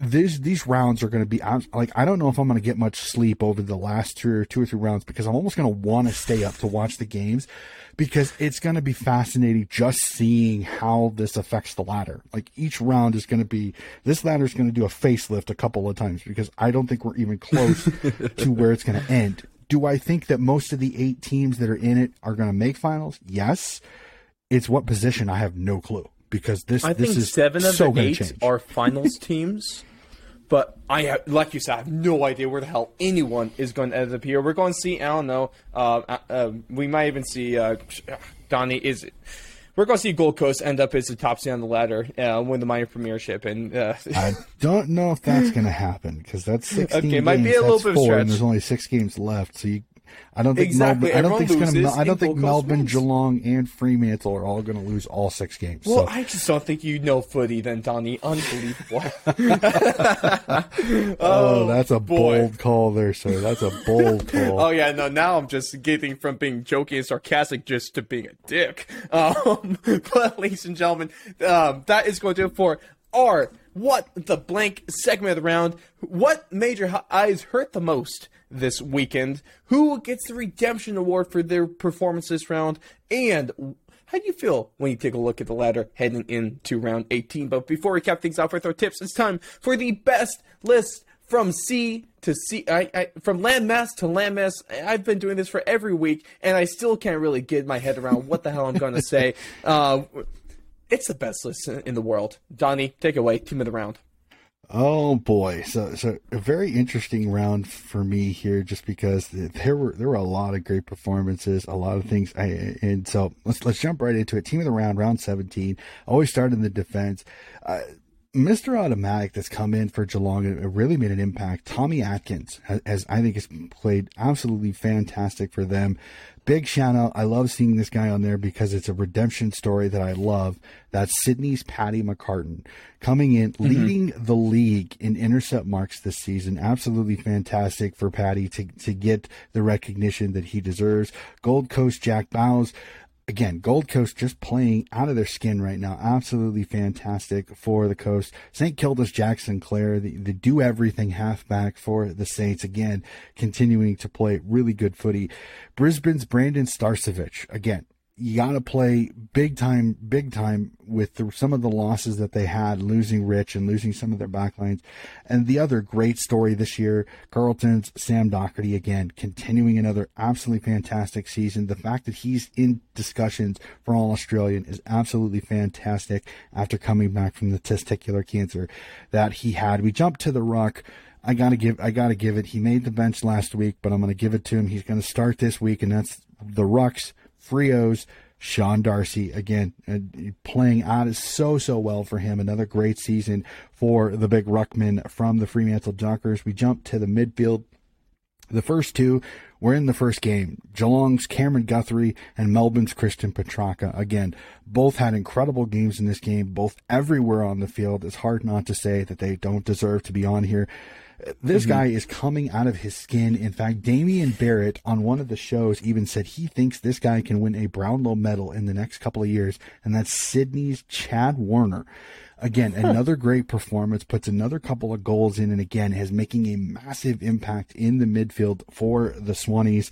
these these rounds are going to be like I don't know if I'm going to get much sleep over the last two or two or three rounds because I'm almost going to want to stay up to watch the games because it's going to be fascinating just seeing how this affects the ladder. Like each round is going to be this ladder is going to do a facelift a couple of times because I don't think we're even close to where it's going to end. Do I think that most of the eight teams that are in it are going to make finals? Yes. It's what position I have no clue because this I this think is seven of so the eight change. are finals teams. But I have, like you said, I have no idea where the hell anyone is going to end up here. We're going to see. I don't know. Uh, uh, uh we might even see uh, Donnie. Is we're going to see Gold Coast end up as the top seed on the ladder, uh, win the minor premiership, and uh, I don't know if that's going to happen because that's sixteen okay, games. Might be a little bit four, and there's only six games left, so you I don't think exactly. Melbourne. I don't think gonna. I don't think Melbourne, wins. Geelong, and Fremantle are all going to lose all six games. Well, so. I just don't think you know footy, then Donnie. Unbelievable. oh, oh, that's a boy. bold call there, sir. That's a bold call. oh yeah, no. Now I'm just getting from being joking and sarcastic just to being a dick. Um, but ladies and gentlemen, um, that is going to do it for our what the blank segment of the round. What major eyes hurt the most? This weekend. Who gets the redemption award for their performance this round? And how do you feel when you take a look at the ladder heading into round 18? But before we cap things off with our tips, it's time for the best list from sea to sea, I, I, from landmass to landmass. I've been doing this for every week, and I still can't really get my head around what the hell I'm going to say. Uh, it's the best list in the world. Donnie, take away. Team of the round. Oh boy, so so a very interesting round for me here, just because there were there were a lot of great performances, a lot of things, I, and so let's let's jump right into it. Team of the round, round seventeen. Always start in the defense. Uh, Mr. Automatic that's come in for Geelong it really made an impact. Tommy Atkins has, has, I think has played absolutely fantastic for them big shout out. I love seeing this guy on there because it's a redemption story that I love. That's Sydney's Paddy McCartin coming in, mm-hmm. leading the league in intercept marks this season. Absolutely fantastic for Paddy to, to get the recognition that he deserves. Gold Coast Jack Bowes again, Gold Coast just playing out of their skin right now. Absolutely fantastic for the Coast. St. Kilda's Jack Sinclair, the, the do everything halfback for the Saints, again, continuing to play really good footy. Brisbane's Brandon Starcevich, again, you got to play big time, big time with the, some of the losses that they had, losing Rich and losing some of their backlines. And the other great story this year, Carlton's Sam Docherty again, continuing another absolutely fantastic season. The fact that he's in discussions for All Australian is absolutely fantastic after coming back from the testicular cancer that he had. We jump to the ruck. I gotta give I gotta give it. He made the bench last week, but I'm gonna give it to him. He's gonna start this week, and that's the rucks Freos, Sean Darcy again uh, playing out so so well for him. Another great season for the big ruckman from the Fremantle Dockers. We jump to the midfield. The first two were in the first game. Geelong's Cameron Guthrie and Melbourne's Christian Petracca. Again, both had incredible games in this game, both everywhere on the field. It's hard not to say that they don't deserve to be on here. This mm-hmm. guy is coming out of his skin. In fact, Damian Barrett on one of the shows even said he thinks this guy can win a Brownlow medal in the next couple of years, and that's Sydney's Chad Warner. Again, another great performance, puts another couple of goals in, and again, is making a massive impact in the midfield for the Swannies.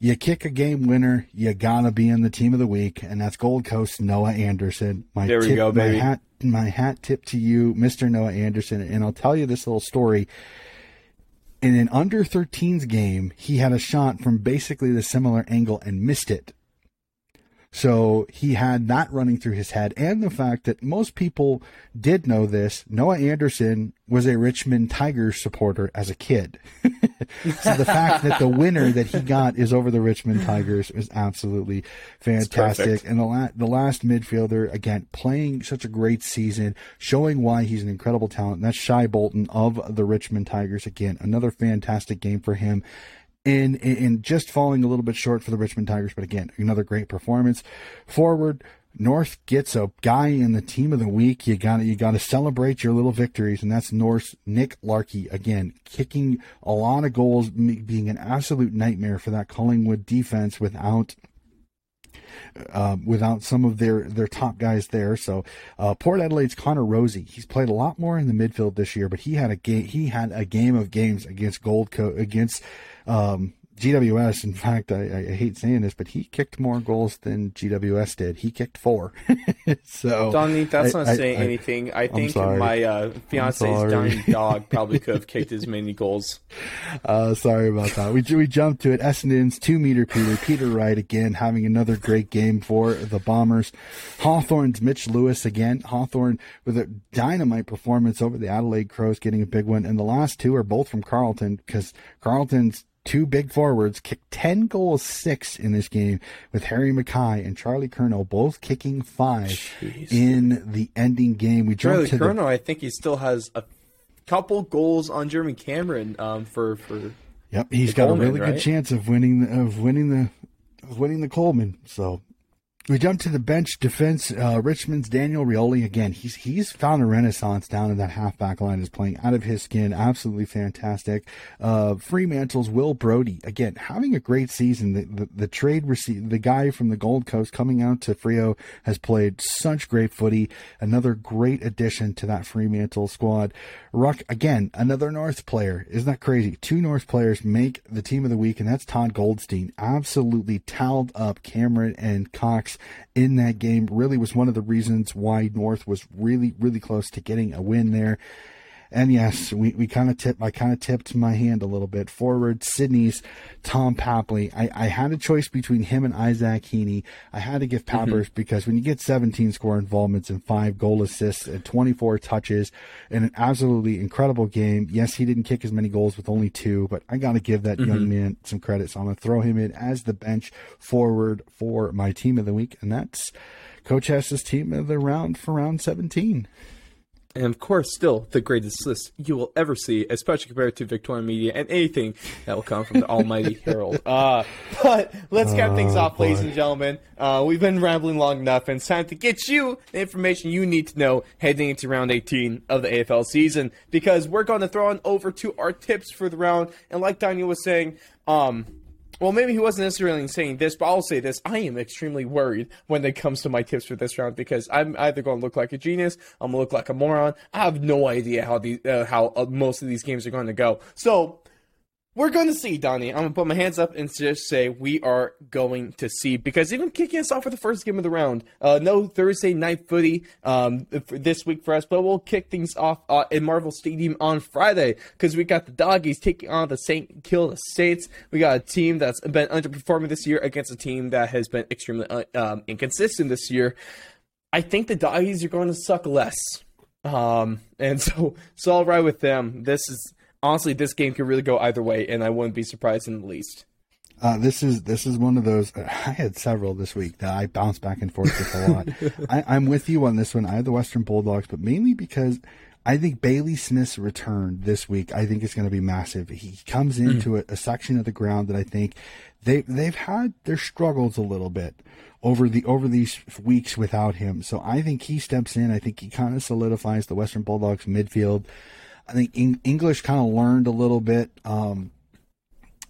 You kick a game winner, you gotta be in the team of the week, and that's Gold Coast Noah Anderson. My there we tip, go, baby. My hat, my hat tip to you, Mr. Noah Anderson, and I'll tell you this little story. In an under 13s game, he had a shot from basically the similar angle and missed it. So he had that running through his head, and the fact that most people did know this. Noah Anderson was a Richmond Tigers supporter as a kid. so the fact that the winner that he got is over the Richmond Tigers is absolutely fantastic. And the, la- the last midfielder, again, playing such a great season, showing why he's an incredible talent. And that's Shai Bolton of the Richmond Tigers. Again, another fantastic game for him in just falling a little bit short for the Richmond Tigers. But again, another great performance. Forward, North gets a guy in the team of the week. You got you got to celebrate your little victories, and that's North's Nick Larkey again, kicking a lot of goals, being an absolute nightmare for that Collingwood defense without uh, without some of their their top guys there. So uh, Port Adelaide's Connor Rozee, he's played a lot more in the midfield this year, but he had a game he had a game of games against Gold Coast against um, GWS, in fact, I, I, hate saying this, but he kicked more goals than GWS did. He kicked four. so, Donnie, that's I, not saying I, anything. I think my uh, fiance's dying dog probably could have kicked as many goals. Uh, sorry about that. We we jumped to it. Essendon's two meter Peter Peter Wright again having another great game for the Bombers. Hawthorn's Mitch Lewis again. Hawthorn with a dynamite performance over the Adelaide Crows, getting a big one. And the last two are both from Carlton because Carlton's two big forwards kicked 10 goals, six in this game, with Harry McKay and Charlie Curnow both kicking five Jeez. in the ending game. We Charlie to Curnow, the... I think he still has a couple goals on Jeremy Cameron um, for for. Yep, he's got Coleman, a really right? good chance of winning the, of winning the of winning the Coleman. So we jump to the bench defense. Uh, Richmond's Daniel Rioli again. He's he's found a renaissance down in that halfback line. Is playing out of his skin. Absolutely fantastic. Uh, Fremantle's Will Brodie again having a great season. The the, the trade receive the guy from the Gold Coast coming out to Freo has played such great footy. Another great addition to that Fremantle squad. Ruck again another North player. Isn't that crazy? Two North players make the team of the week, and that's Todd Goldstein. Absolutely towed up Cameron and Cox in that game really was one of the reasons why North was really, really close to getting a win there. And yes, we, we kind of tipped, I kind of tipped my hand a little bit forward. Sydney's Tom Papley. I, I had a choice between him and Isaac Heeney. I had to give. Pappers mm-hmm. because when you get 17 score involvements and five goal assists and 24 touches in an absolutely incredible game. Yes, he didn't kick as many goals with only two, but I got to give that mm-hmm. young man some credit. So I'm going to throw him in as the bench forward for my team of the week. And that's Coach Hess's team of the round for round 17 and of course, still the greatest list you will ever see, especially compared to Victorian media and anything that will come from the Almighty Herald. Uh, but let's cap things oh, off, boy. ladies and gentlemen. Uh, we've been rambling long enough, and it's time to get you the information you need to know heading into round 18 of the AFL season because we're going to throw on over to our tips for the round. And like Daniel was saying, um, well, maybe he wasn't necessarily saying this, but I'll say this. I am extremely worried when it comes to my tips for this round because I'm either going to look like a genius, I'm going to look like a moron. I have no idea how the uh, how uh, most of these games are going to go. So we're going to see, Donnie. I'm going to put my hands up and just say we are going to see because even kicking us off for the first game of the round, uh, no Thursday night footy um, this week for us, but we'll kick things off uh, in Marvel Stadium on Friday because we got the Doggies taking on the Saint Kilda Saints. We got a team that's been underperforming this year against a team that has been extremely uh, um, inconsistent this year. I think the Doggies are going to suck less. Um, and so, so I'll ride with them. This is honestly, this game could really go either way, and I wouldn't be surprised in the least. Uh, this is this is one of those. I had several this week that I bounced back and forth with a lot. I, I'm with you on this one. I have the Western Bulldogs, but mainly because I think Bailey Smith's return this week. I think is going to be massive. He comes into a, a section of the ground that I think they they've had their struggles a little bit over the over these weeks without him. So I think he steps in. I think he kind of solidifies the Western Bulldogs midfield. I think Eng- English kind of learned a little bit. Um,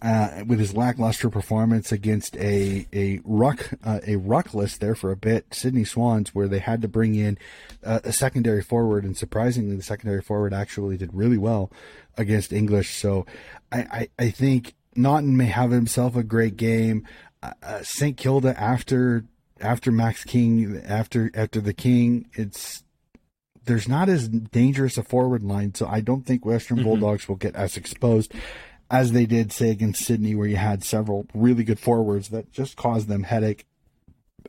uh, with his lackluster performance against a a ruck uh, a ruckless there for a bit, Sydney Swans, where they had to bring in uh, a secondary forward, and surprisingly, the secondary forward actually did really well against English. So, I I, I think Naughton may have himself a great game. Uh, uh St Kilda after after Max King after after the King, it's there's not as dangerous a forward line, so I don't think Western mm-hmm. Bulldogs will get as exposed as they did, say, against Sydney, where you had several really good forwards that just caused them headache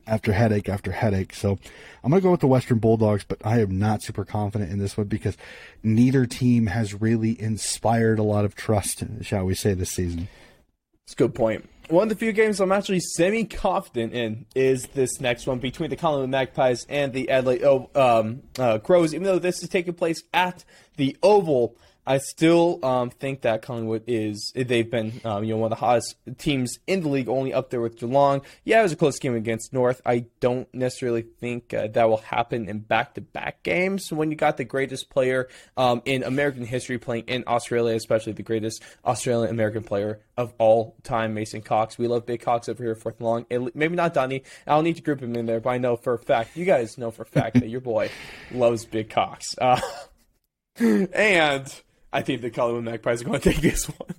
after headache after headache. So I'm going to go with the Western Bulldogs, but I am not super confident in this one because neither team has really inspired a lot of trust, shall we say, this season. That's a good point. One of the few games I'm actually semi confident in is this next one between the Collingwood Magpies and the Adelaide oh, um, uh, Crows, even though this is taking place at the Oval. I still um, think that Collingwood is they've been um, you know one of the hottest teams in the league, only up there with Geelong. Yeah, it was a close game against North. I don't necessarily think uh, that will happen in back-to-back games when you got the greatest player um, in American history playing in Australia, especially the greatest Australian American player of all time, Mason Cox. We love big Cox over here, fourth and long. It, maybe not Donnie. I don't need to group him in there, but I know for a fact you guys know for a fact that your boy loves big Cox. Uh, and I think the Collingwood Magpies are going to take this one.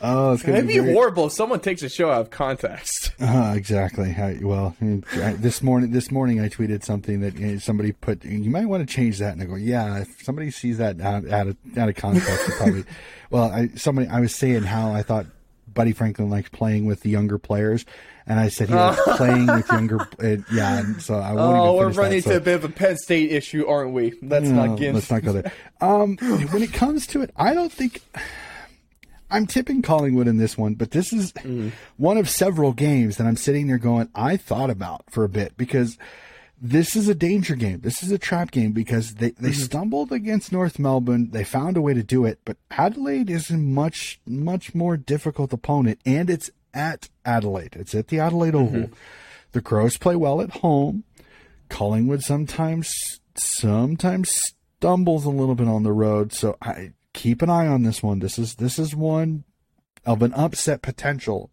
Oh, it's going to be, be horrible if someone takes a show out of context. Uh, exactly. I, well, this morning, this morning I tweeted something that somebody put. You might want to change that, and I go, yeah. If somebody sees that out, out of out of context, probably. well, I somebody I was saying how I thought Buddy Franklin likes playing with the younger players, and I said he was playing with younger. Uh, yeah, and so I won't oh, we're running that, so. into a bit of a Penn State issue, aren't we? Let's no, not get. Let's not go there. Um, when it comes to it, I don't think. I'm tipping Collingwood in this one, but this is mm. one of several games that I'm sitting there going, I thought about for a bit because this is a danger game. This is a trap game because they, they mm-hmm. stumbled against North Melbourne. They found a way to do it, but Adelaide is a much, much more difficult opponent, and it's at Adelaide. It's at the Adelaide Oval. Mm-hmm. The Crows play well at home. Collingwood sometimes sometimes stumbles a little bit on the road, so I keep an eye on this one. This is this is one of an upset potential.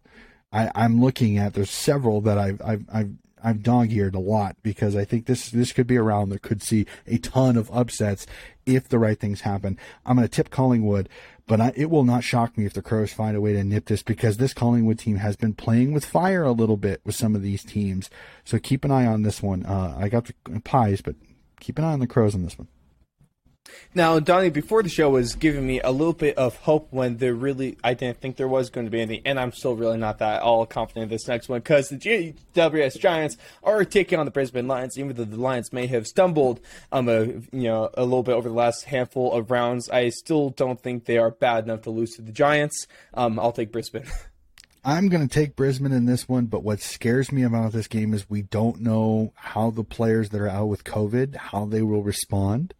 I, I'm looking at. There's several that I've I've I've I've dog eared a lot because I think this this could be a round that could see a ton of upsets if the right things happen. I'm going to tip Collingwood. But I, it will not shock me if the Crows find a way to nip this because this Collingwood team has been playing with fire a little bit with some of these teams. So keep an eye on this one. Uh, I got the Pies, but keep an eye on the Crows on this one. Now, Donnie, before the show was giving me a little bit of hope when there really, I didn't think there was going to be anything, and I'm still really not that all confident in this next one because the GWS Giants are taking on the Brisbane Lions, even though the Lions may have stumbled, um, a, you know, a little bit over the last handful of rounds. I still don't think they are bad enough to lose to the Giants. Um, I'll take Brisbane. I'm going to take Brisbane in this one, but what scares me about this game is we don't know how the players that are out with COVID, how they will respond.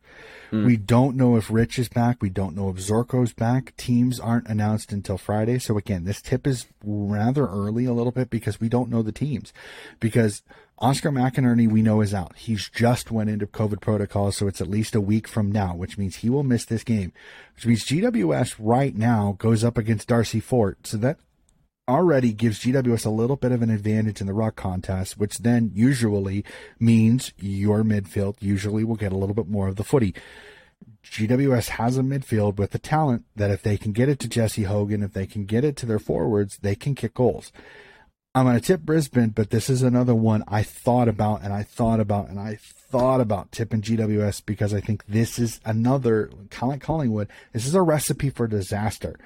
Mm. We don't know if Rich is back. We don't know if Zorko's back. Teams aren't announced until Friday. So again, this tip is rather early a little bit because we don't know the teams. Because Oscar McInerney, we know is out. He's just went into COVID protocol, so it's at least a week from now, which means he will miss this game. Which means GWS right now goes up against Darcy Fort. So that already gives GWS a little bit of an advantage in the ruck contest, which then usually means your midfield usually will get a little bit more of the footy. GWS has a midfield with the talent that if they can get it to Jesse Hogan, if they can get it to their forwards, they can kick goals. I'm going to tip Brisbane, but this is another one I thought about and I thought about and I thought about tipping GWS because I think this is another, kind like Collingwood, this is a recipe for disaster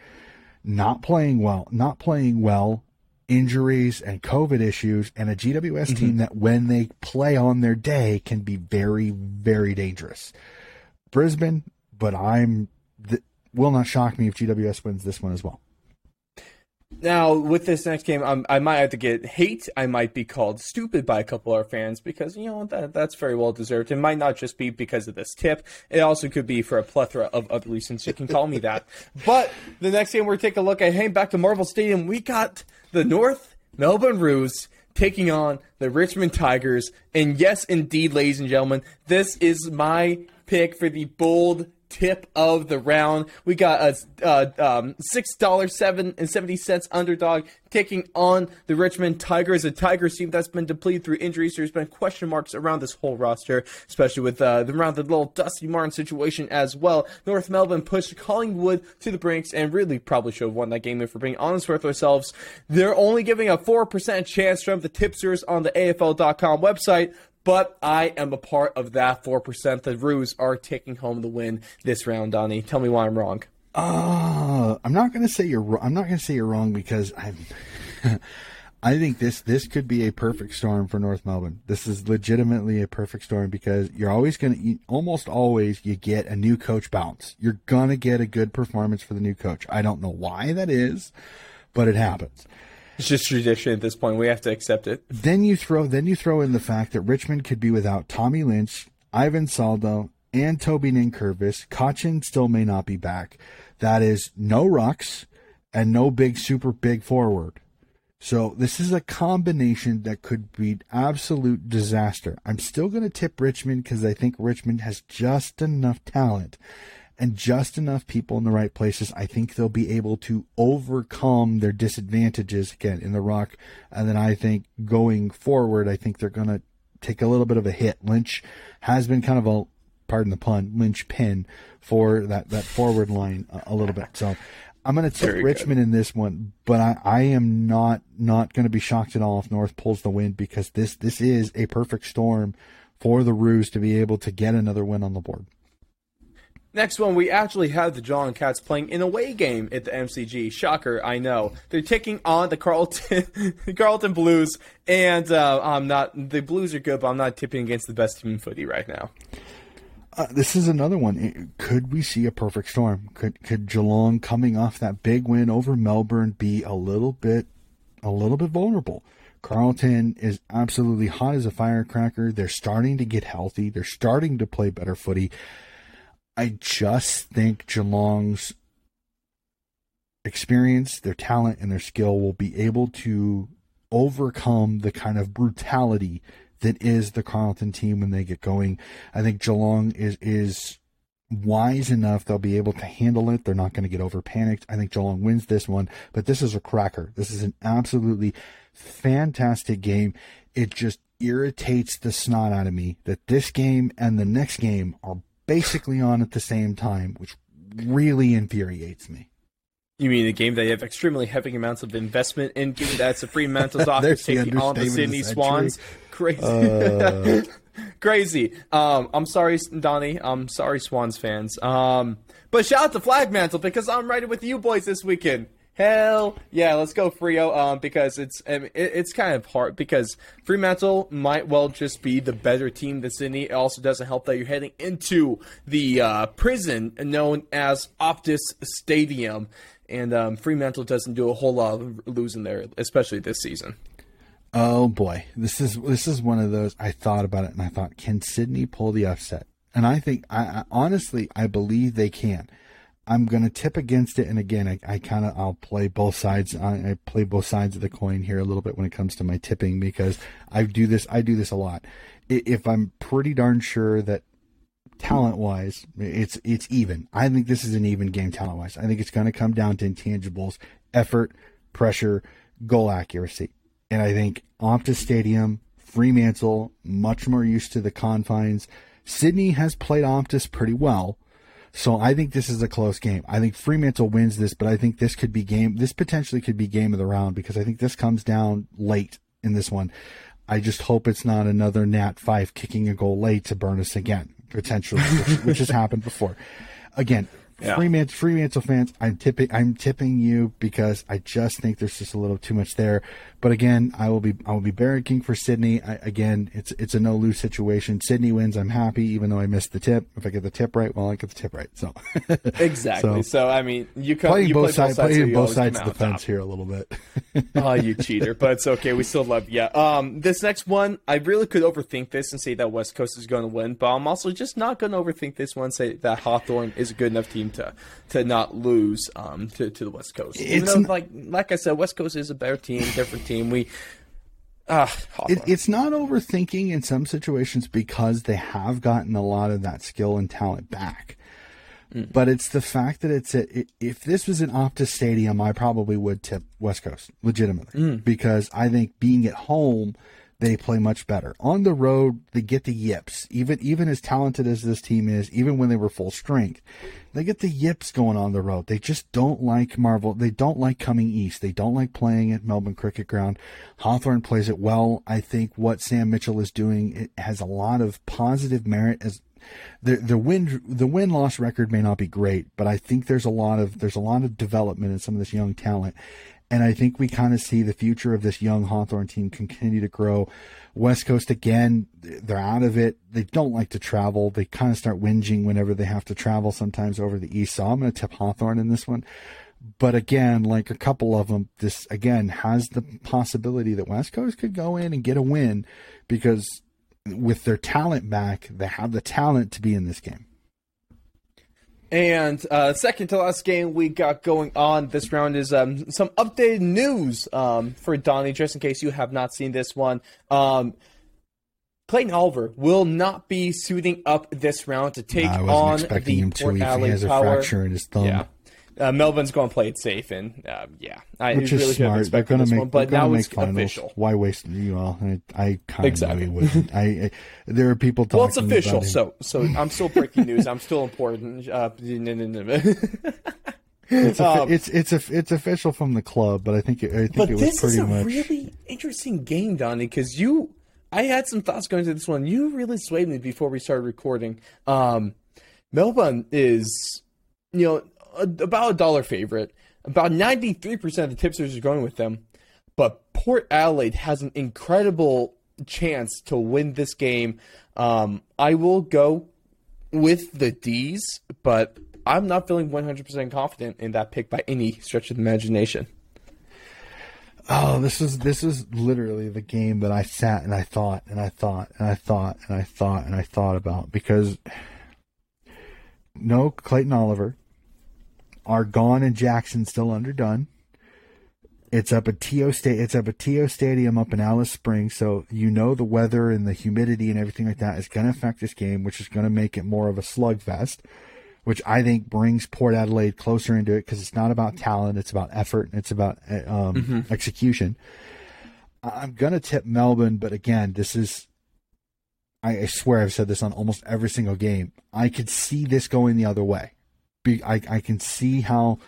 not playing well, not playing well, injuries and COVID issues, and a GWS mm-hmm. team that when they play on their day can be very, very dangerous. Brisbane, but I'm th- will not shock me if GWS wins this one as well. Now, with this next game, um, I might have to get hate. I might be called stupid by a couple of our fans because, you know, that, that's very well deserved. It might not just be because of this tip. It also could be for a plethora of other reasons. You can call me that. But the next game we're taking a look at, heading back to Marvel Stadium, we got the North Melbourne Roos taking on the Richmond Tigers. And yes, indeed, ladies and gentlemen, this is my pick for the bold tip of the round. We got a uh, um, six dollars seven and seventy cents underdog taking on the Richmond Tigers, a Tigers team that's been depleted through injuries. There's been question marks around this whole roster, especially with uh, around the little Dusty Martin situation as well. North Melbourne pushed Collingwood to the brinks and really probably should have won that game if we're being honest with ourselves. They're only giving a four percent chance from the tipsters on the AFL.com website, but I am a part of that 4%. The Roos are taking home the win this round, Donnie. Tell me why I'm wrong. Uh, I'm not going to say you're I'm not going to say you're wrong because I'm I think this this could be a perfect storm for North Melbourne. This is legitimately a perfect storm because you're always going to almost always you get a new coach bounce. You're going to get a good performance for the new coach. I don't know why that is, but it happens. It's just tradition at this point. We have to accept it. Then you throw then you throw in the fact that Richmond could be without Tommy Lynch, Ivan Soldo, and Toby Nankervis. Cotchin still may not be back. That is no rucks and no big super big forward. So this is a combination that could be absolute disaster. I'm still going to tip Richmond because I think Richmond has just enough talent and just enough people in the right places, I think they'll be able to overcome their disadvantages again in the ruck. And then I think going forward, I think they're going to take a little bit of a hit. Lynch has been kind of a, pardon the pun, Lynch pin for that, that forward line a, a little bit. So I'm going to Very Richmond good. in this one, but I, I am not, not going to be shocked at all if North pulls the win because this, this is a perfect storm for the Roos to be able to get another win on the board. Next one, we actually have the Geelong Cats playing an away game at the MCG. Shocker, I know. They're taking on the Carlton Carlton Blues, and uh, I'm not. The Blues are good, but I'm not tipping against the best team in footy right now. Uh, this is another one. Could we see a perfect storm? Could could Geelong coming off that big win over Melbourne be a little bit a little bit vulnerable? Carlton is absolutely hot as a firecracker. They're starting to get healthy. They're starting to play better footy. I just think Geelong's experience, their talent, and their skill will be able to overcome the kind of brutality that is the Carlton team when they get going. I think Geelong is is wise enough they'll be able to handle it. They're not going to get over panicked. I think Geelong wins this one, but this is a cracker. This is an absolutely fantastic game. It just irritates the snot out of me that this game and the next game are basically on at the same time, which really infuriates me. You mean a game that you have extremely heavy amounts of investment in, given that it's a Fremantle's office taking on the Sydney Swans? Crazy. Uh... Crazy. Um, I'm sorry, Donnie. I'm sorry, Swans fans. Um, but shout out to Flag Mantle because I'm riding with you boys this weekend. Hell yeah, let's go Freo. Um, because it's it, it's kind of hard because Fremantle might well just be the better team than Sydney. It also doesn't help that you're heading into the uh, prison known as Optus Stadium, and um, Fremantle doesn't do a whole lot of losing there, especially this season. Oh boy, this is this is one of those. I thought about it and I thought, can Sydney pull the upset? And I think, I, I honestly, I believe they can. I'm going to tip against it. And again, I, I kind of I'll play both sides. I, I, play both sides of the coin here a little bit when it comes to my tipping because I do this. I do this a lot. If I'm pretty darn sure that talent wise, it's it's even. I think this is an even game talent wise. I think it's going to come down to intangibles, effort, pressure, goal accuracy, and I think Optus Stadium, Fremantle, much more used to the confines. Sydney has played Optus pretty well so I think this is a close game. I think Fremantle wins this, but I think this could be game. This potentially could be game of the round because I think this comes down late in this one. I just hope it's not another Nat Fyfe kicking a goal late to burn us again, potentially, which, which has happened before. Again, Yeah. Fremantle, Fremantle fans, I'm tipping. I'm tipping you because I just think there's just a little too much there. But again, I will be. I will be barracking for Sydney. I, again, it's it's a no lose situation. Sydney wins. I'm happy, even though I missed the tip. If I get the tip right, well, I get the tip right. So Exactly. So- So, I mean, you come playing you both play sides, playing both sides of the on top. fence here a little bit. oh, you cheater! But it's okay. We still love you. Um, this next one, I really could overthink this and say that West Coast is going to win, but I'm also just not going to overthink this one. and Say that Hawthorn is a good enough team to to not lose um to, to the West Coast. Even It's though, like like I said, West Coast is a better team, different team. We ah, Hawthorn. It, it's not overthinking in some situations because they have gotten a lot of that skill and talent back. But it's the fact that it's a, i- if this was an Optus Stadium, I probably would tip West Coast legitimately mm. because I think being at home, they play much better. On the road, they get the yips. Even even as talented as this team is, even when they were full strength, they get the yips going on the road. They just don't like Marvel. They don't like coming east. They don't like playing at Melbourne Cricket Ground. Hawthorn plays it well. I think what Sam Mitchell is doing it has a lot of positive merit as the the win the win loss record may not be great, but I think there's a lot of there's a lot of development in some of this young talent. And I think we kind of see the future of this young Hawthorn team continue to grow. West Coast again, they're out of it. They don't like to travel. They kind of start whinging whenever they have to travel sometimes over the east. So I'm going to tip Hawthorn in this one. But again, like a couple of them, this again has the possibility that West Coast could go in and get a win because with their talent back, they have the talent to be in this game. And uh, second to last game we got going on this round is um, some updated news um, for Donnie, just in case you have not seen this one. Um, Clayton Oliver will not be suiting up this round to take I on the. Port If he Adelaide has a Power. fracture in his thumb. Yeah. Uh, Melbourne's going to play it safe, and uh, yeah, I Which really is smart. They're going to make. one, but now it's make finals. official. Why waste? You know, I, I kind of Exactly. knew wouldn't. I, I there are people talking. Well, it's official, so so I'm still breaking news. I'm still important. Uh, it's, a, um, it's it's a, it's official from the club, but I think it, I think But it was this is pretty a much. really interesting game, Donnie, because you, I had some thoughts going to this one. You really swayed me before we started recording. Um, Melbourne is, you know, about a dollar favorite. About ninety three percent of the tipsters are going with them, but Port Adelaide has an incredible chance to win this game. Um, I will go with the D's, but I'm not feeling 100% confident in that pick by any stretch of the imagination. Oh, this is this is literally the game that I sat and I thought and I thought and I thought and I thought and I thought about because no Clayton Oliver are gone and Jackson still underdone. It's up at TO State. It's up at TIO Stadium up in Alice Springs, so you know the weather and the humidity and everything like that is going to affect this game, which is going to make it more of a slugfest. Which I think brings Port Adelaide closer into it because it's not about talent, it's about effort, and it's about uh, um, execution. I- I'm going to tip Melbourne, but again, this is I swear I've said this on almost every single game. I could see this going the other way. Be, I, I can see how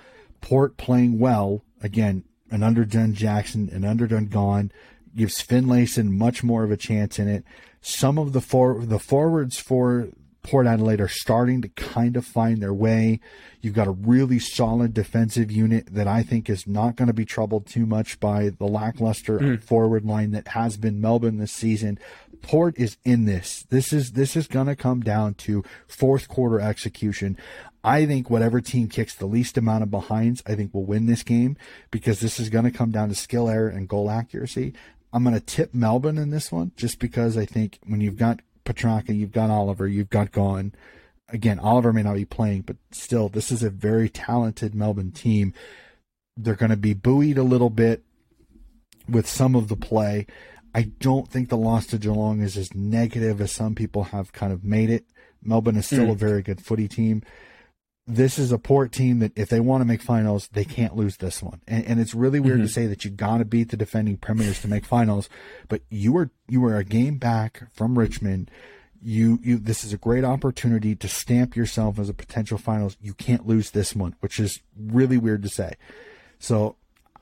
Port playing well, again, an underdone Jackson, an underdone Gawn, gives Finlayson much more of a chance in it. Some of the for, the forwards for Port Adelaide are starting to kind of find their way. You've got a really solid defensive unit that I think is not going to be troubled too much by the lackluster hmm. forward line that has been Melbourne this season. Port is in this. This is this is going to come down to fourth quarter execution. I think whatever team kicks the least amount of behinds, I think will win this game because this is going to come down to skill error and goal accuracy. I'm going to tip Melbourne in this one just because I think when you've got Petrarca, you've got Oliver, you've got Gawn. Again, Oliver may not be playing, but still, this is a very talented Melbourne team. They're going to be buoyed a little bit with some of the play. I don't think the loss to Geelong is as negative as some people have kind of made it. Melbourne is still hmm. a very good footy team. This is a port team that if they want to make finals, they can't lose this one. And, and it's really weird to mm-hmm. say that you got to beat the defending premiers to make finals, but you are you are a game back from Richmond. You you this is a great opportunity to stamp yourself as a potential finals. You can't lose this one, which is really weird to say. So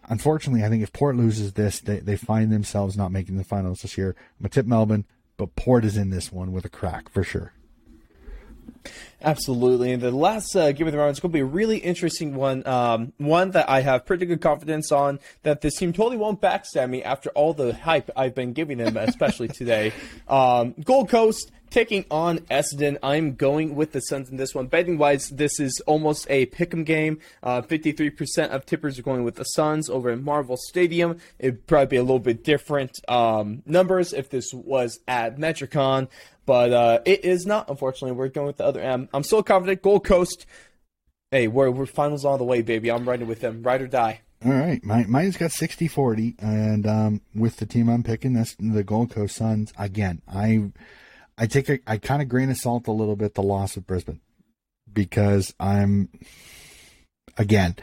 unfortunately, I think if Port loses this, they, they find themselves not making the finals this year. I'm going to tip Melbourne, but Port is in this one with a crack for sure. Absolutely, and the last uh, game of the round is going to be a really interesting one. Um, one that I have pretty good confidence on that this team totally won't backstab me after all the hype I've been giving them, especially today. Um, Gold Coast taking on Essendon. I'm going with the Suns in this one. Betting wise, this is almost a pick'em game. Uh, 53% of tippers are going with the Suns over in Marvel Stadium. It'd probably be a little bit different um, numbers if this was at Metricon, but uh, it is not. Unfortunately, we're going with the other M. I'm still confident. Gold Coast. Hey, we're we're finals all the way, baby. I'm riding with them, ride or die. All right, my, mine's got 60-40, and um, with the team I'm picking, that's the Gold Coast Suns. Again, I I take a I kind of grain of salt a little bit the loss of Brisbane because I'm again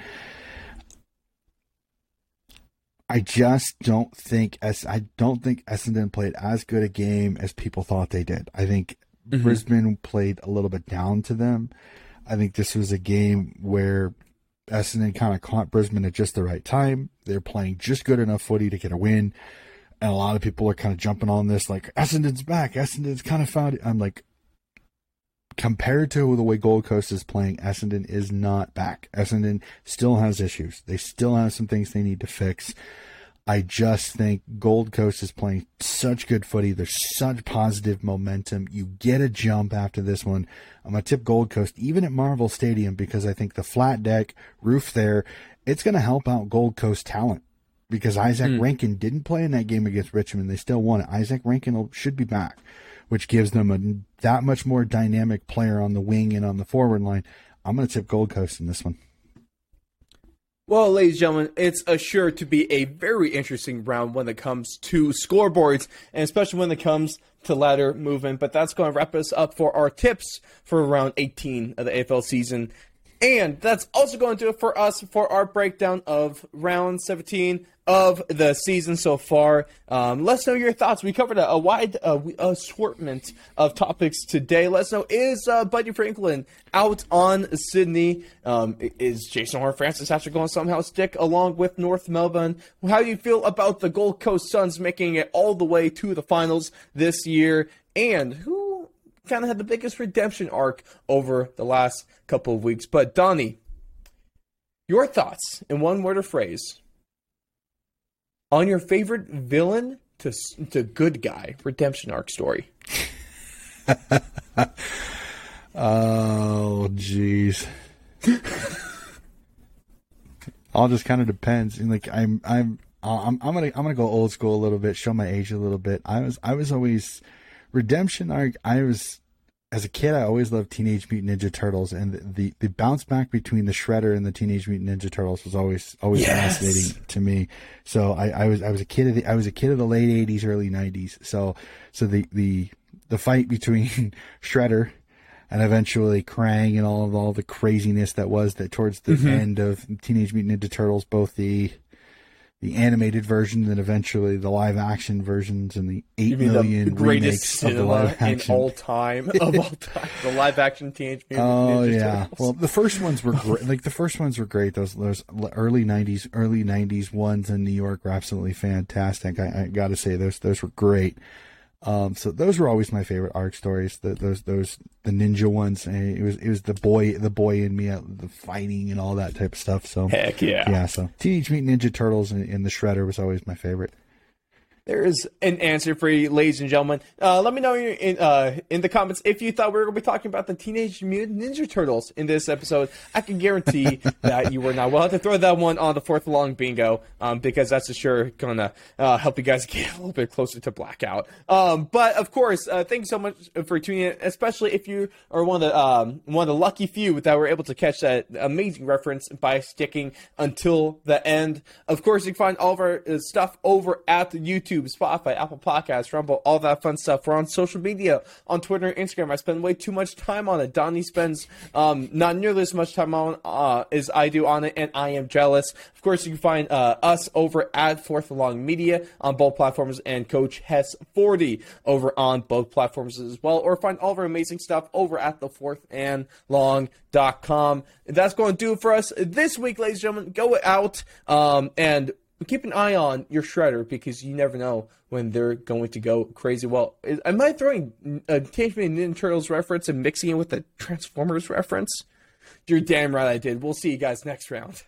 I just don't think as I don't think Essendon played as good a game as people thought they did. I think Mm-hmm. Brisbane played a little bit down to them. I think this was a game where Essendon kind of caught Brisbane at just the right time. They're playing just good enough footy to get a win. And a lot of people are kind of jumping on this like Essendon's back. Essendon's kind of found it. I'm like, compared to the way Gold Coast is playing, Essendon is not back. Essendon still has issues. They still have some things they need to fix. I just think Gold Coast is playing such good footy. There's such positive momentum. You get a jump after this one. I'm going to tip Gold Coast even at Marvel Stadium because I think the flat deck roof there, it's going to help out Gold Coast talent because Isaac hmm. Rankin didn't play in that game against Richmond. They still won it. Izak Rankine should be back, which gives them a that much more dynamic player on the wing and on the forward line. I'm going to tip Gold Coast in this one. Well, ladies and gentlemen, it's sure to be a very interesting round when it comes to scoreboards, and especially when it comes to ladder movement. But that's going to wrap us up for our tips for round 18 of the AFL season. And that's also going to do it for us for our breakdown of round 17 of the season so far. Um, let us know your thoughts. We covered a, a wide uh, assortment of topics today. Let us know is uh, Buddy Franklin out on Sydney? Um, is Jason Horne-Francis after going somehow stick along with North Melbourne? How do you feel about the Gold Coast Suns making it all the way to the finals this year? And who kind of had the biggest redemption arc over the last couple of weeks? But Donnie, your thoughts in one word or phrase on your favorite villain to to good guy redemption arc story. Oh, jeez. All just kind of depends. And like I'm, I'm, I'm, I'm gonna, I'm gonna go old school a little bit, show my age a little bit. I was, I was always redemption arc. I was as a kid, I always loved Teenage Mutant Ninja Turtles, and the the, the bounce back between the Shredder and the Teenage Mutant Ninja Turtles was always always Yes. fascinating to me. So I, I was I was a kid of the I was a kid of the late '80s, early '90s. So so the the the fight between Shredder and eventually Krang and all of all the craziness that was that towards the Mm-hmm. end of Teenage Mutant Ninja Turtles, both the the animated version and eventually the live action versions and the eight million the greatest remakes of the live in action. all time of all time? The live action Teenage Mutant Oh Ninja yeah. Turtles. Well, the first ones were great. Like the first ones were great. Those those early '90s, early '90s ones in New York were absolutely fantastic. I, I got to say those those were great. Um, so those were always my favorite arc stories. The, those those the ninja ones. eh, It was it was the boy the boy in me, uh, the fighting and all that type of stuff. So Heck yeah. yeah. So Teenage Mutant Ninja Turtles and, and the Shredder was always my favorite. There is an answer for you, ladies and gentlemen. Uh, let me know in uh, in the comments if you thought we were going to be talking about the Teenage Mutant Ninja Turtles in this episode. I can guarantee that you were not. We'll have to throw that one on the fourth long bingo um, because that's for sure going to uh, help you guys get a little bit closer to blackout. Um, but of course, uh, thanks so much for tuning in, especially if you are one of the um, one of the lucky few that were able to catch that amazing reference by sticking until the end. Of course, you can find all of our uh, stuff over at YouTube, Spotify, Apple Podcasts, Rumble, all that fun stuff. We're on social media, on Twitter and Instagram. I spend way too much time on it. Donnie spends um, not nearly as much time on uh, as I do on it, and I am jealous. Of course, you can find uh, us over at Fourth Along Media on both platforms, and Coach Hess 40 over on both platforms as well. Or find all of our amazing stuff over at the Fourth and Long.com. That's going to do it for us this week, ladies and gentlemen. Go out um, and keep an eye on your shredder because you never know when they're going to go crazy. Well, am I throwing a Teenage Mutant Ninja Turtles reference and mixing it with the Transformers reference? You're damn right I did. We'll see you guys next round.